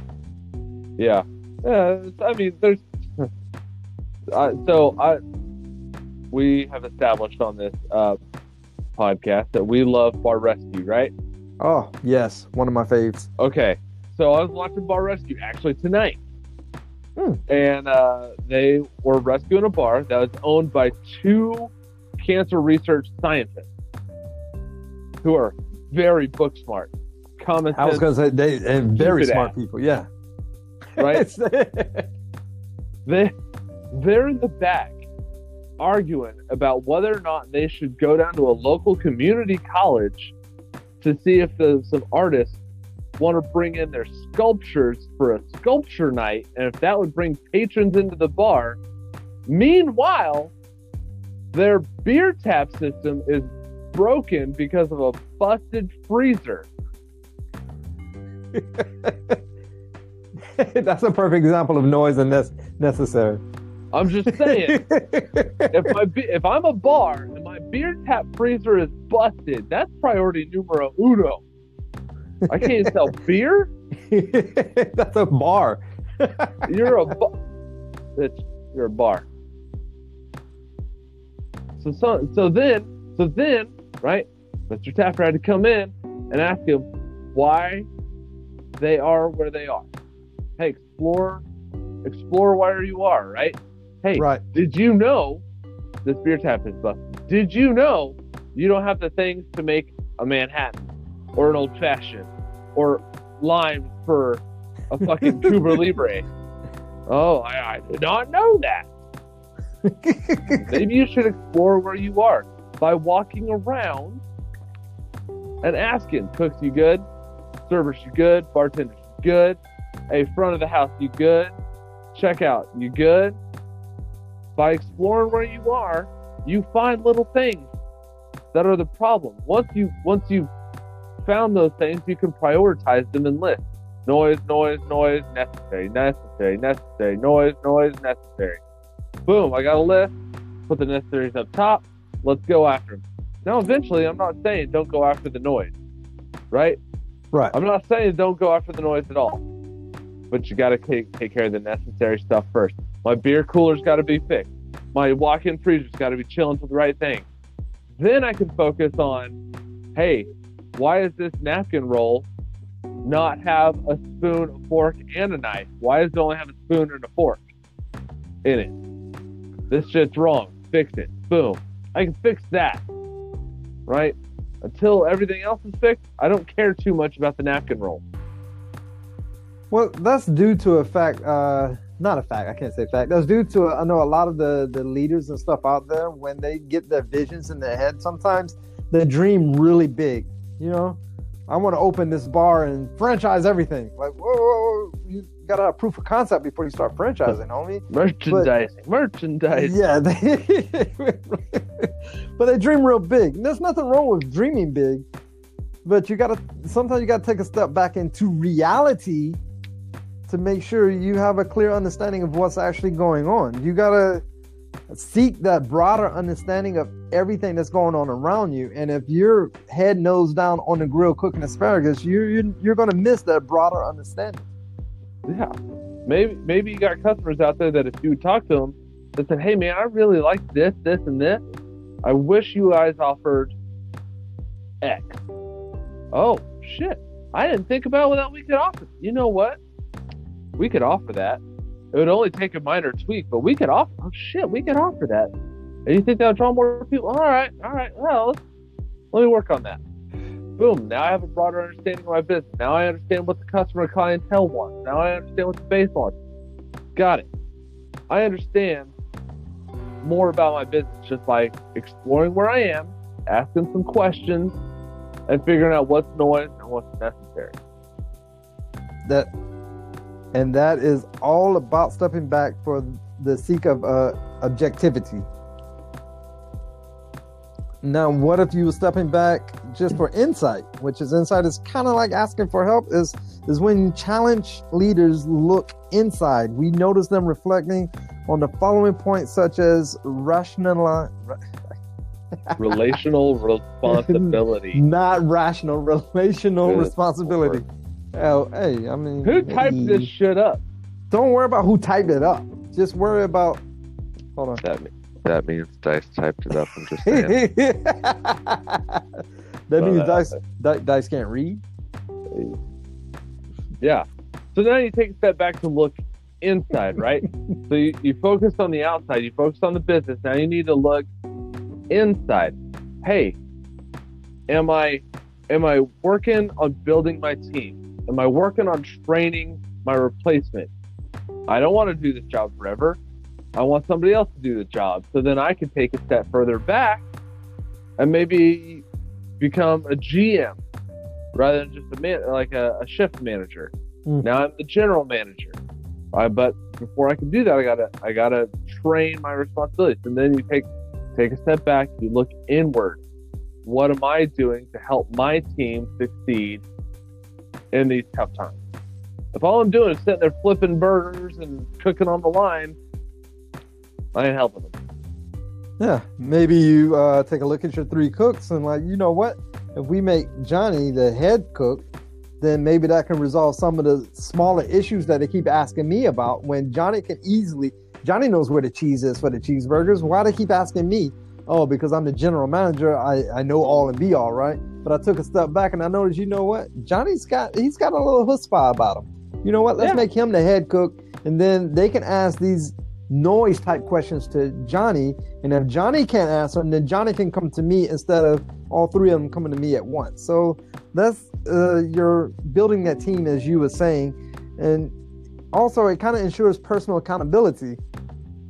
Yeah. Yeah. I mean, there's. <laughs> uh, so I, we have established on this uh, podcast that we love Bar Rescue, right? Oh yes, one of my faves. Okay. So I was watching Bar Rescue actually tonight. Hmm. And uh, they were rescuing a bar that was owned by two cancer research scientists who are very book smart. Common I was going to say they and very smart ass. people. Yeah. Right. <laughs> they they're in the back arguing about whether or not they should go down to a local community college to see if the, some artists want to bring in their sculptures for a sculpture night and if that would bring patrons into the bar. Meanwhile, their beer tap system is broken because of a busted freezer. <laughs> That's a perfect example of noise and that's necessary. I'm just saying, <laughs> if be- if I'm a bar beer tap freezer is busted, that's priority numero uno. I can't sell <laughs> beer. <laughs> That's a bar. <laughs> You're a it's you're a bar. So so so then so then right, Mr. Taffer had to come in and ask him why they are where they are. Hey, explore explore where you are, right? Hey, Right. did you know this beer tap is busted? Did you know you don't have the things to make a Manhattan or an old fashioned or lime for a fucking <laughs> Cuba Libre? Oh, I, I did not know that. Maybe you should explore where you are by walking around and asking, cooks you good? Servers you good? Bartenders you good? Hey, front of the house you good? Checkout you good? By exploring where you are, you find little things that are the problem. Once you once you found those things, you can prioritize them in lists. Noise, noise, noise, necessary, necessary, necessary, noise, noise, necessary. Boom, I got a list. Put the necessaries up top. Let's go after them. Now, eventually, I'm not saying don't go after the noise, right? Right. I'm not saying don't go after the noise at all, but you got to take, take care of the necessary stuff first. My beer cooler's got to be fixed. My walk-in freezer's got to be chilling to the right thing. Then I can focus on, hey, why is this napkin roll not have a spoon, a fork, and a knife? Why does it only have a spoon and a fork in it? This shit's wrong. Fix it. Boom. I can fix that. Right? Until everything else is fixed, I don't care too much about the napkin roll. Well, that's due to a fact. Uh, not a fact. I can't say fact. That's due to I know a lot of the the leaders and stuff out there when they get their visions in their head. Sometimes they dream really big. You know, I want to open this bar and franchise everything. Like, whoa, whoa, whoa. you got to have proof of concept before you start franchising, homie. Merchandising. Merchandising. Yeah, they, <laughs> but they dream real big. There's nothing wrong with dreaming big, but you gotta sometimes you gotta take a step back into reality to make sure you have a clear understanding of what's actually going on. You gotta seek that broader understanding of everything that's going on around you. And if you're head nose down on the grill cooking asparagus, you're you're, you're gonna miss that broader understanding. Yeah. Maybe maybe you got customers out there that if you talk to them, that said, "Hey man, I really like this, this, and this. I wish you guys offered X." Oh shit! I didn't think about what that we could offer. You know what? We could offer that. It would only take a minor tweak, but we could offer. Oh shit! We could offer that. And you think that'll draw more people? All right, all right. Well, let's, me work on that. Boom. Now I have a broader understanding of my business. Now I understand what the customer clientele wants. Now I understand what the base wants. Got it. I understand more about my business just by exploring where I am, asking some questions, and figuring out what's noise and what's necessary. that and that is all about stepping back for the sake of uh, objectivity. Now what if you were stepping back just for insight which is insight is kind of like asking for help is is when challenge leaders look inside. We notice them reflecting on the following points such as rational <laughs> Relational responsibility. not rational relational Good responsibility oh hey i mean Who typed hey. this shit up? Don't worry about who typed it up. Just worry about. Hold on. That, that means Dice typed it up. I'm just saying. <laughs> that means Uh, Dice, Di- Dice can't read. Yeah. So now you take a step back to look inside, right? <laughs> so you, you focus on the outside, you focus on the business. Now you need to look inside. Hey, am I am I working on building my team? Am I working on training my replacement? I don't want to do this job forever. I want somebody else to do the job. So then I can take a step further back and maybe become a GM rather than just a man, like a, a shift manager. Mm. Now I'm the general manager. But before I can do that, I gotta I gotta train my responsibilities, and then you take take a step back. You look inward. What am I doing to help my team succeed in these tough times? If all I'm doing is sitting there flipping burgers and cooking on the line, I ain't helping them. Yeah, maybe you uh, take a look at your three cooks and like, you know what? If we make Johnny the head cook, then maybe that can resolve some of the smaller issues that they keep asking me about. When Johnny can easily, Johnny knows where the cheese is for the cheeseburgers. Why they keep asking me? Oh, because I'm the general manager. I, I know all and be all, right? But I took a step back and I noticed, you know what? Johnny's got he's got a little chutzpah about him. You know what? Let's Yeah. make him the head cook, and then they can ask these noise type questions to Johnny. And if Johnny can't answer, them, then Johnny can come to me instead of all three of them coming to me at once. So that's uh, you're building that team as you were saying, and also it kind of ensures personal accountability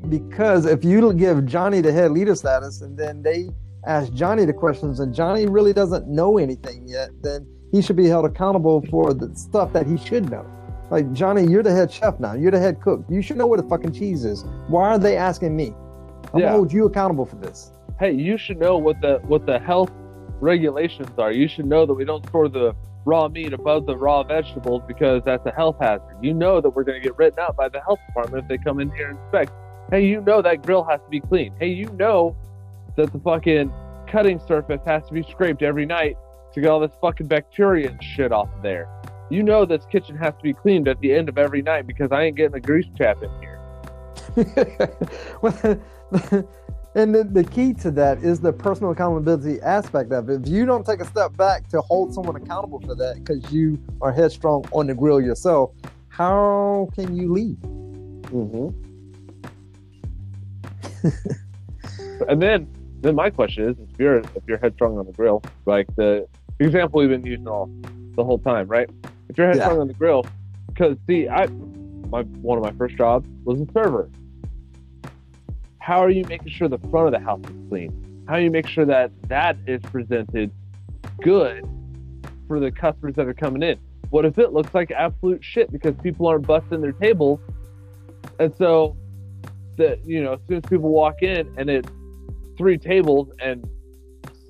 because if you give Johnny the head leader status and then they ask Johnny the questions and Johnny really doesn't know anything yet, then he should be held accountable for the stuff that he should know. Like Johnny, you're the head chef now. You're the head cook. You should know where the fucking cheese is. Why are they asking me? I'm Yeah. gonna hold you accountable for this. Hey, you should know what the what the health regulations are. You should know that we don't store the raw meat above the raw vegetables because that's a health hazard. You know that we're going to get written out by the health department if they come in here and inspect. Hey, you know that grill has to be clean. Hey, you know that the fucking cutting surface has to be scraped every night to get all this fucking bacteria and shit off of there. You know this kitchen has to be cleaned at the end of every night because I ain't getting a grease trap in here. <laughs> <laughs> And the, the key to that is the personal accountability aspect of it. If you don't take a step back to hold someone accountable for that because you are headstrong on the grill yourself, how can you lead? Mm-hmm. <laughs> and then, then my question is: if you're if you're headstrong on the grill, like the example we've been using all the whole time, right? If you're headstrong on the grill, because see, I my one of my first jobs was a server. How are you making sure the front of the house is clean? How do you make sure that that is presented good for the customers that are coming in? What if it looks like absolute shit because people aren't busting their tables and so, the you know, as soon as people walk in and it's three tables and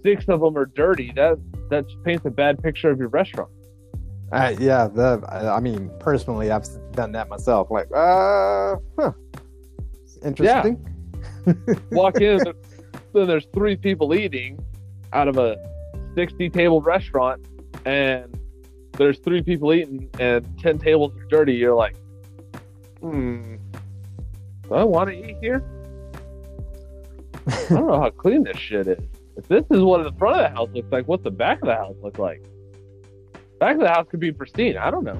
six of them are dirty, that that paints a bad picture of your restaurant. Uh, yeah, the, I mean, personally, I've done that myself. Like, uh, huh, interesting. yeah. Walk in, then there's three people eating out of a sixty table restaurant, and there's three people eating and ten tables are dirty. You're like, hmm, do I want to eat here? I don't know how clean this shit is. If this is what the front of the house looks like, what's the back of the house look like? Back of the house could be pristine. I don't know.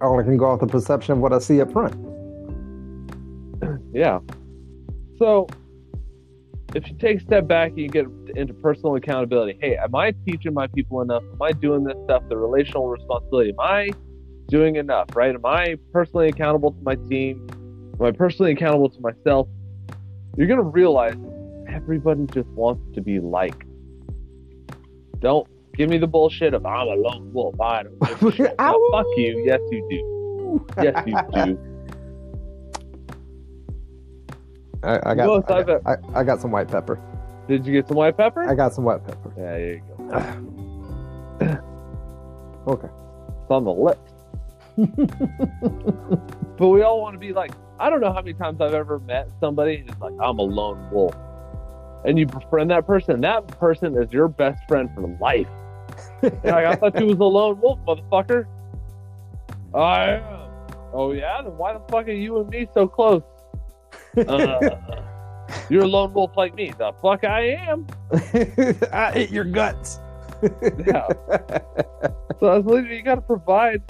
I only can go off the perception of what I see up front. Yeah. So, if you take a step back and you get into personal accountability, hey, am I teaching my people enough? Am I doing this stuff? The relational responsibility. Am I doing enough? Right? Am I personally accountable to my team? Am I personally accountable to myself? You're gonna realize everybody just wants to be liked. Don't give me the bullshit of I'm a lone wolf. I don't give a <laughs> shit. Fuck you. Yes, you do. Yes, you do. I, I got, I, got I, I got some white pepper. Did you get some white pepper? I got some white pepper. yeah, there you go. <clears throat> Okay. It's on the lips. <laughs> but we all want to be like, I don't know how many times I've ever met somebody who's like, I'm a lone wolf. And you befriend that person, that person is your best friend for life. Like, I thought you was a lone wolf, motherfucker. I am. Oh, yeah? Then why the fuck are you and me so close? Uh, you're a lone wolf like me. The fuck I am. <laughs> I ate your guts. Yeah. So I was leader, you got to provide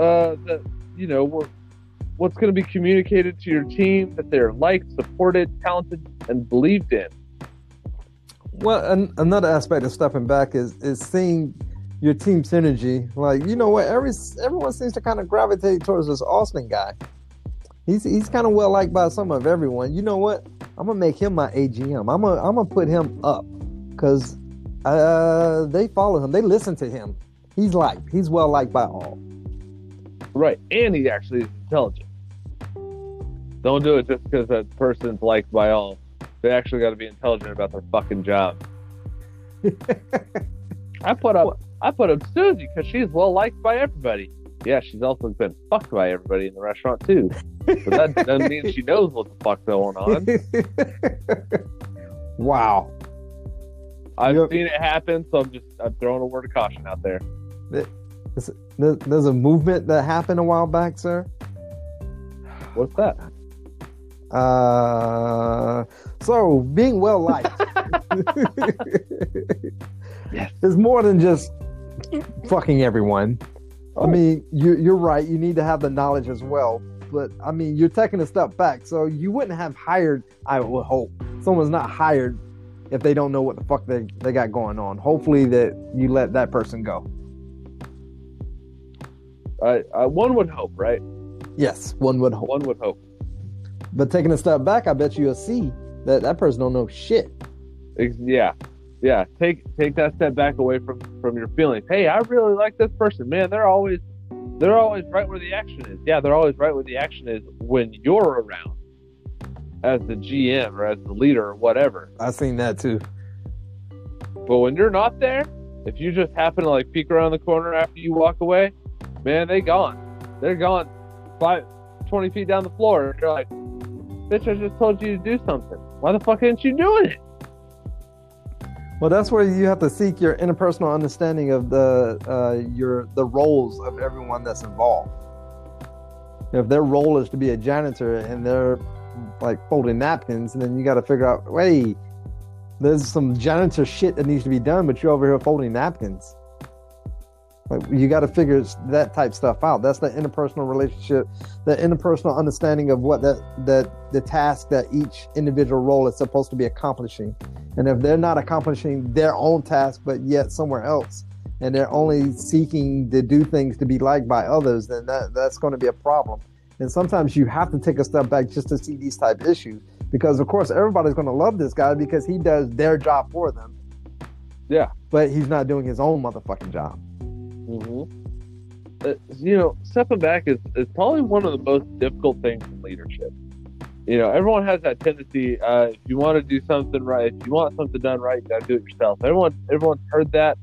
uh, that you know what, what's going to be communicated to your team that they're liked, supported, talented, and believed in. Well, an, another aspect of stepping back is is seeing your team synergy. Like, you know what? Every everyone seems to kind of gravitate towards this Austin guy. He's he's kind of well liked by some of everyone. You know what? I'm gonna make him my AGM. I'm gonna I'm gonna put him up because uh, they follow him. They listen to him. He's liked. He's well liked by all. Right, and he actually is intelligent. Don't do it just because that person's liked by all. They actually got to be intelligent about their fucking job. <laughs> I put up I put up Susie because she's well liked by everybody. Yeah, she's also been fucked by everybody in the restaurant too. But that <laughs> doesn't mean she knows what the fuck's going on. <laughs> wow. I've Yep. seen it happen, so I'm just I'm throwing a word of caution out there. There's, there's a movement that happened a while back, sir. What's that? Uh, so being well liked <laughs> Yes. is more than just fucking everyone. I Oh. mean, you, you're right. You need to have the knowledge as well. But I mean, you're taking a step back, so you wouldn't have hired. I would hope someone's not hired if they don't know what the fuck they, they got going on. Hopefully, that you let that person go. I, I one would hope, right? Yes, one would hope. One would hope. But taking a step back, I bet you'll see that that person don't know shit. Yeah, yeah. Take take that step back away from from your feelings. Hey, I really like this person, man. They're always they're always right where the action is. Yeah, they're always right where the action is when you're around, as the GM or as the leader or whatever. I've seen that too. But when you're not there, if you just happen to like peek around the corner after you walk away, man, they gone. They're gone five, 20 feet down the floor. You're like, bitch, I just told you to do something. Why the fuck ain't you doing it? Well, that's where you have to seek your interpersonal understanding of the uh, your the roles of everyone that's involved. If their role is to be a janitor and they're like folding napkins, then you got to figure out, wait, there's some janitor shit that needs to be done, but you're over here folding napkins. Like you got to figure that type stuff out. That's the interpersonal relationship, the interpersonal understanding of what that that the task that each individual role is supposed to be accomplishing. And if they're not accomplishing their own task, but yet somewhere else, and they're only seeking to do things to be liked by others, then that, that's going to be a problem. And sometimes you have to take a step back just to see these type issues, because of course everybody's going to love this guy because he does their job for them. Yeah. But he's not doing his own motherfucking job. Mm-hmm. Uh, you know, stepping back is, is probably one of the most difficult things in leadership. You know, everyone has that tendency. Uh, if you want to do something right, if you want something done right, you got to do it yourself. Everyone, everyone's heard that,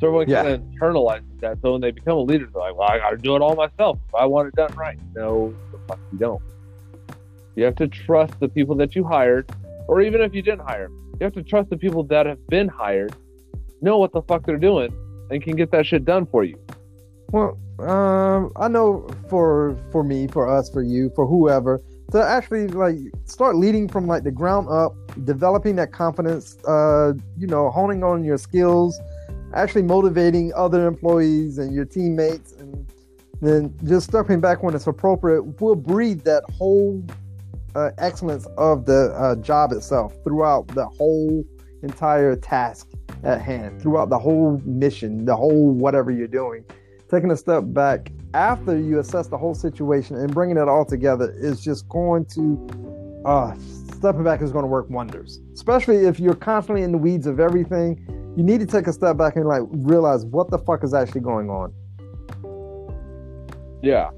so everyone Yeah. kind of internalizes that. So when they become a leader, they're like, "Well, I got to do it all myself if I want it done right." No, the fuck you don't. You have to trust the people that you hired, or even if you didn't hire, you have to trust the people that have been hired, know what the fuck they're doing, and can get that shit done for you. Well, um, I know for for me, for us, for you, for whoever, to actually like start leading from like the ground up, developing that confidence, uh, you know, honing on your skills, actually motivating other employees and your teammates, and then just stepping back when it's appropriate will breed that whole uh, excellence of the uh, job itself throughout the whole entire task at hand, throughout the whole mission, the whole whatever you're doing. Taking a step back after you assess the whole situation and bringing it all together is just going to uh stepping back is going to work wonders. Especially if you're constantly in the weeds of everything you need to take a step back and like realize what the fuck is actually going on. Yeah,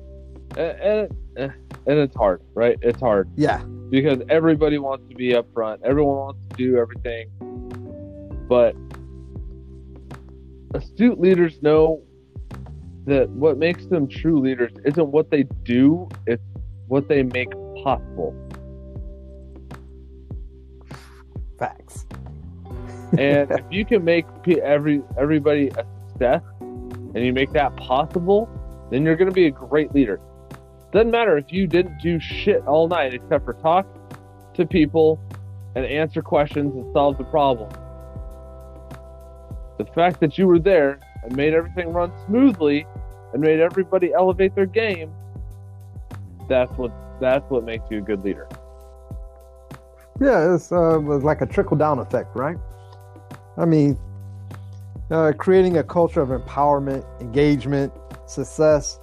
and and, and it's hard, right? It's hard. Yeah. Because everybody wants to be up front. Everyone wants to do everything, but astute leaders know that what makes them true leaders isn't what they do; it's what they make possible. facts And <laughs> if you can make every everybody a success, and you make that possible, then you're going to be a great leader. Doesn't matter if you didn't do shit all night except for talk to people and answer questions and solve the problem. The fact that you were there and made everything run smoothly and made everybody elevate their game, that's what that's what makes you a good leader. yeah it's uh like a trickle down effect right i mean uh, creating a culture of empowerment, engagement, success,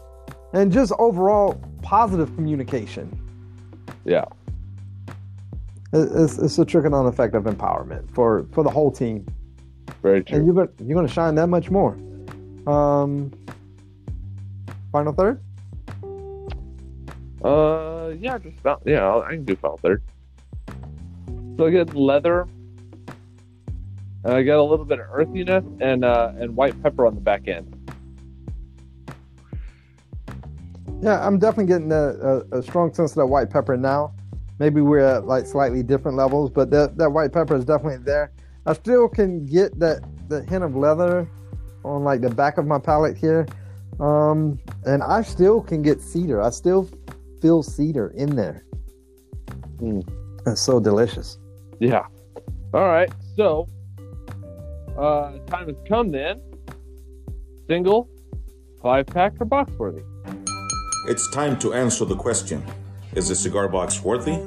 and just overall positive communication. Yeah. It's, it's a trickle down effect of empowerment for, for the whole team. Very And true. you're going you're gonna shine that much more. Um, final third? Uh, yeah, just about, yeah, I'll- I can do final third. So I get leather, and I get a little bit of earthiness and uh, and white pepper on the back end. Yeah, I'm definitely getting a, a, a strong sense of that white pepper now. Maybe we're at like slightly different levels, but that, that white pepper is definitely there. I still can get that the hint of leather on like the back of my palate here, um, and I still can get cedar. I still feel cedar in there. Mm. It's so delicious. Yeah. All right. So, uh, time has come then. Single, five pack, or box worthy. It's time to answer the question Is a cigar box worthy?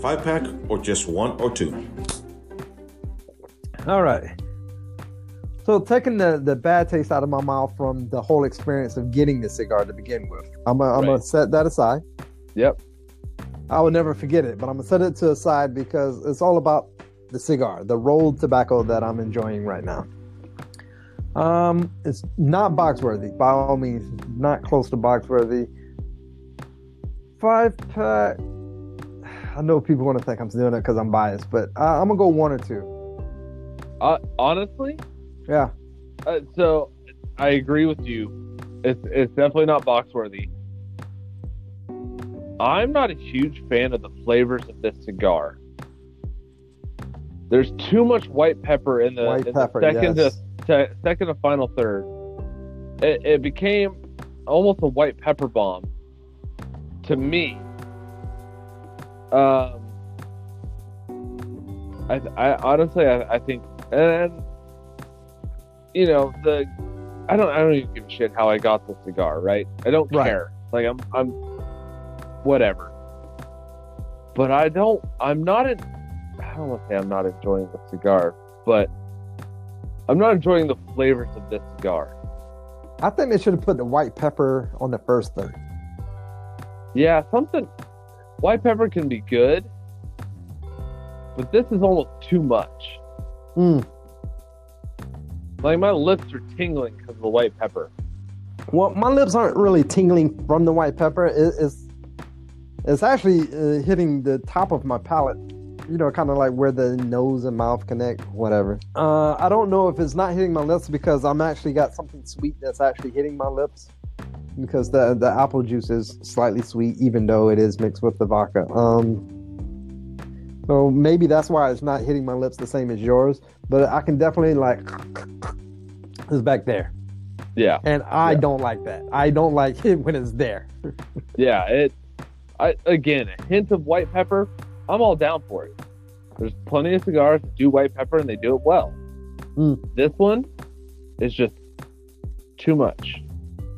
Five pack or just one or two? All right. So taking the, the bad taste out of my mouth from the whole experience of getting the cigar to begin with, I'm gonna Right. set that aside. Yep. I will never forget it, but I'm gonna set it to the side because it's all about the cigar, the rolled tobacco that I'm enjoying right now. Um, it's not box worthy by all means, not close to box worthy. Five pack. I know people want to think I'm doing it because I'm biased, but I, I'm gonna go one or two. Uh, honestly, Yeah, uh, so I agree with you. It's it's definitely not box worthy. I'm not a huge fan of the flavors of this cigar. There's too much white pepper in the, White in pepper, the second yes. to, to second to final third. It, it became almost a white pepper bomb to me. Um, I, I honestly I, I think and you know the I don't I don't even give a shit how I got the cigar right? I don't Right. care. Like I'm I'm whatever. But I don't I'm not in I don't want to say I'm not enjoying the cigar but I'm not enjoying the flavors of this cigar. I think they should have put the white pepper on the first third. yeah something white pepper can be good but this is almost too much Mm. like my lips are tingling because of the white pepper Well, my lips aren't really tingling from the white pepper. It, it's it's actually uh, hitting the top of my palate. You know, kind of like where the nose and mouth connect, whatever. Uh, I don't know if it's not hitting my lips because I'm actually got something sweet that's actually hitting my lips. Because the the apple juice is slightly sweet, even though it is mixed with the vodka. Um, so maybe that's why it's not hitting my lips the same as yours. But I can definitely like it's back there. yeah And I Yeah. don't like that. I don't like <laughs> it when it's there. Yeah, it. I again a hint of white pepper. I'm all down for it. There's plenty of cigars that do white pepper and they do it well. Mm. This one is just too much.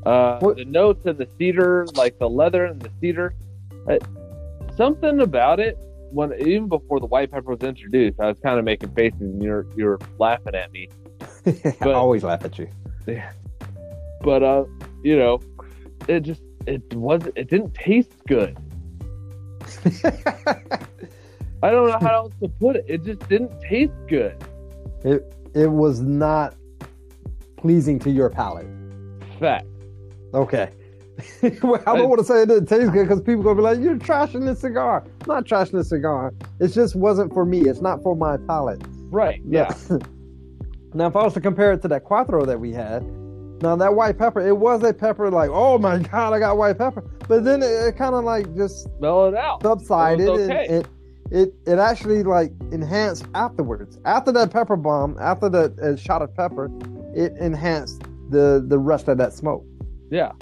Uh, What- the notes and the cedar, like the leather and the cedar, uh, something about it. When even before the white pepper was introduced, I was kind of making faces and you're you're laughing at me. <laughs> I always laugh at you. But uh, you know, it just it was it didn't taste good. <laughs> I don't know how else to put it. It just didn't taste good. it it was not pleasing to your palate. Fact. Okay. <laughs> well, I don't want to say it didn't taste good because people gonna be like, "You're trashing this cigar." I'm not trashing the cigar. It just wasn't for me. It's not for my palate. Right. <laughs> Yeah. <laughs> now, if I was to compare it to that Quattro that we had, now that white pepper, it was a pepper like, "Oh my god, I got white pepper," but then it, it kind of like just it out. subsided It was and okay. it, it it actually like enhanced afterwards after that pepper bomb after the uh, shot of pepper it enhanced the the rest of that smoke Yeah.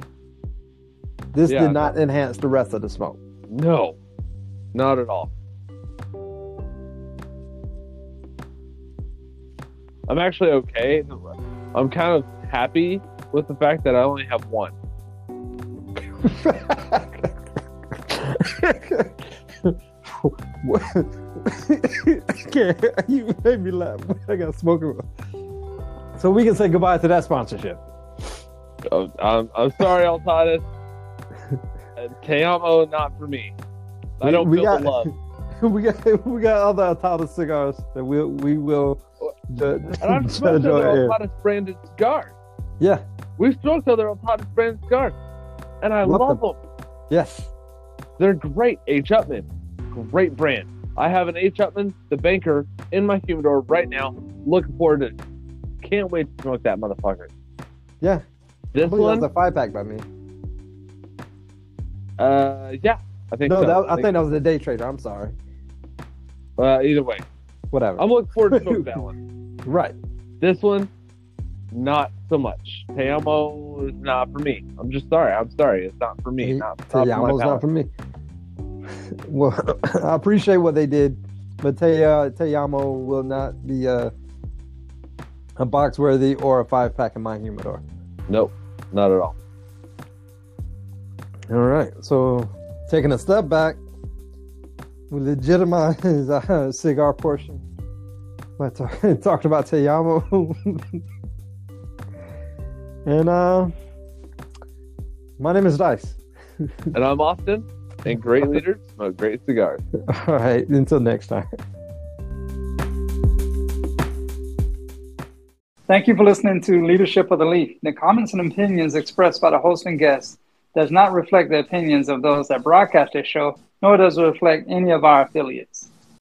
This Yeah, did not enhance the rest of the smoke No. Not at all. I'm actually okay. I'm kind of happy with the fact that I only have one. okay, <laughs> you made me laugh. I got smoking. so we can say goodbye to that sponsorship. Oh, I'm, I'm sorry, Altadis. Uh, not for me. I don't we feel got- the love. <laughs> we got we got other Altada cigars that we we will ju- And I've judge smoked on other air. Altadis branded cigars. Yeah. We've smoked other Altadis branded cigars. And I Love love them. them. Yes. They're great. H. Upmann. Great brand. I have an H. Upmann, the banker, in my humidor right now. Looking forward to it. Can't wait to smoke that motherfucker. Yeah. This one, a five pack by me. Uh, yeah, I think No, so. that, I think that was a day trader. I'm sorry. uh, either way, Whatever. I'm looking forward to <laughs> that one. right. This one, not so much. Te amo is not for me. I'm just sorry. I'm sorry. It's not for me. Not, not for not for me. <laughs> Well, <laughs> I appreciate what they did, but Te, uh, will not be uh, a box worthy or a five pack in my humidor. Nope, not at all. All right. So, taking a step back, we legitimize <laughs> uh, cigar portion by talk, talking about Te Amo. <laughs> and uh, my name is Dice. <laughs> And I'm Austin, and great leaders smoke great cigars. All right. Until next time. Thank you for listening to Leadership of the Leaf. The comments and opinions expressed by the host and guests does not reflect the opinions of those that broadcast this show, nor does it reflect any of our affiliates.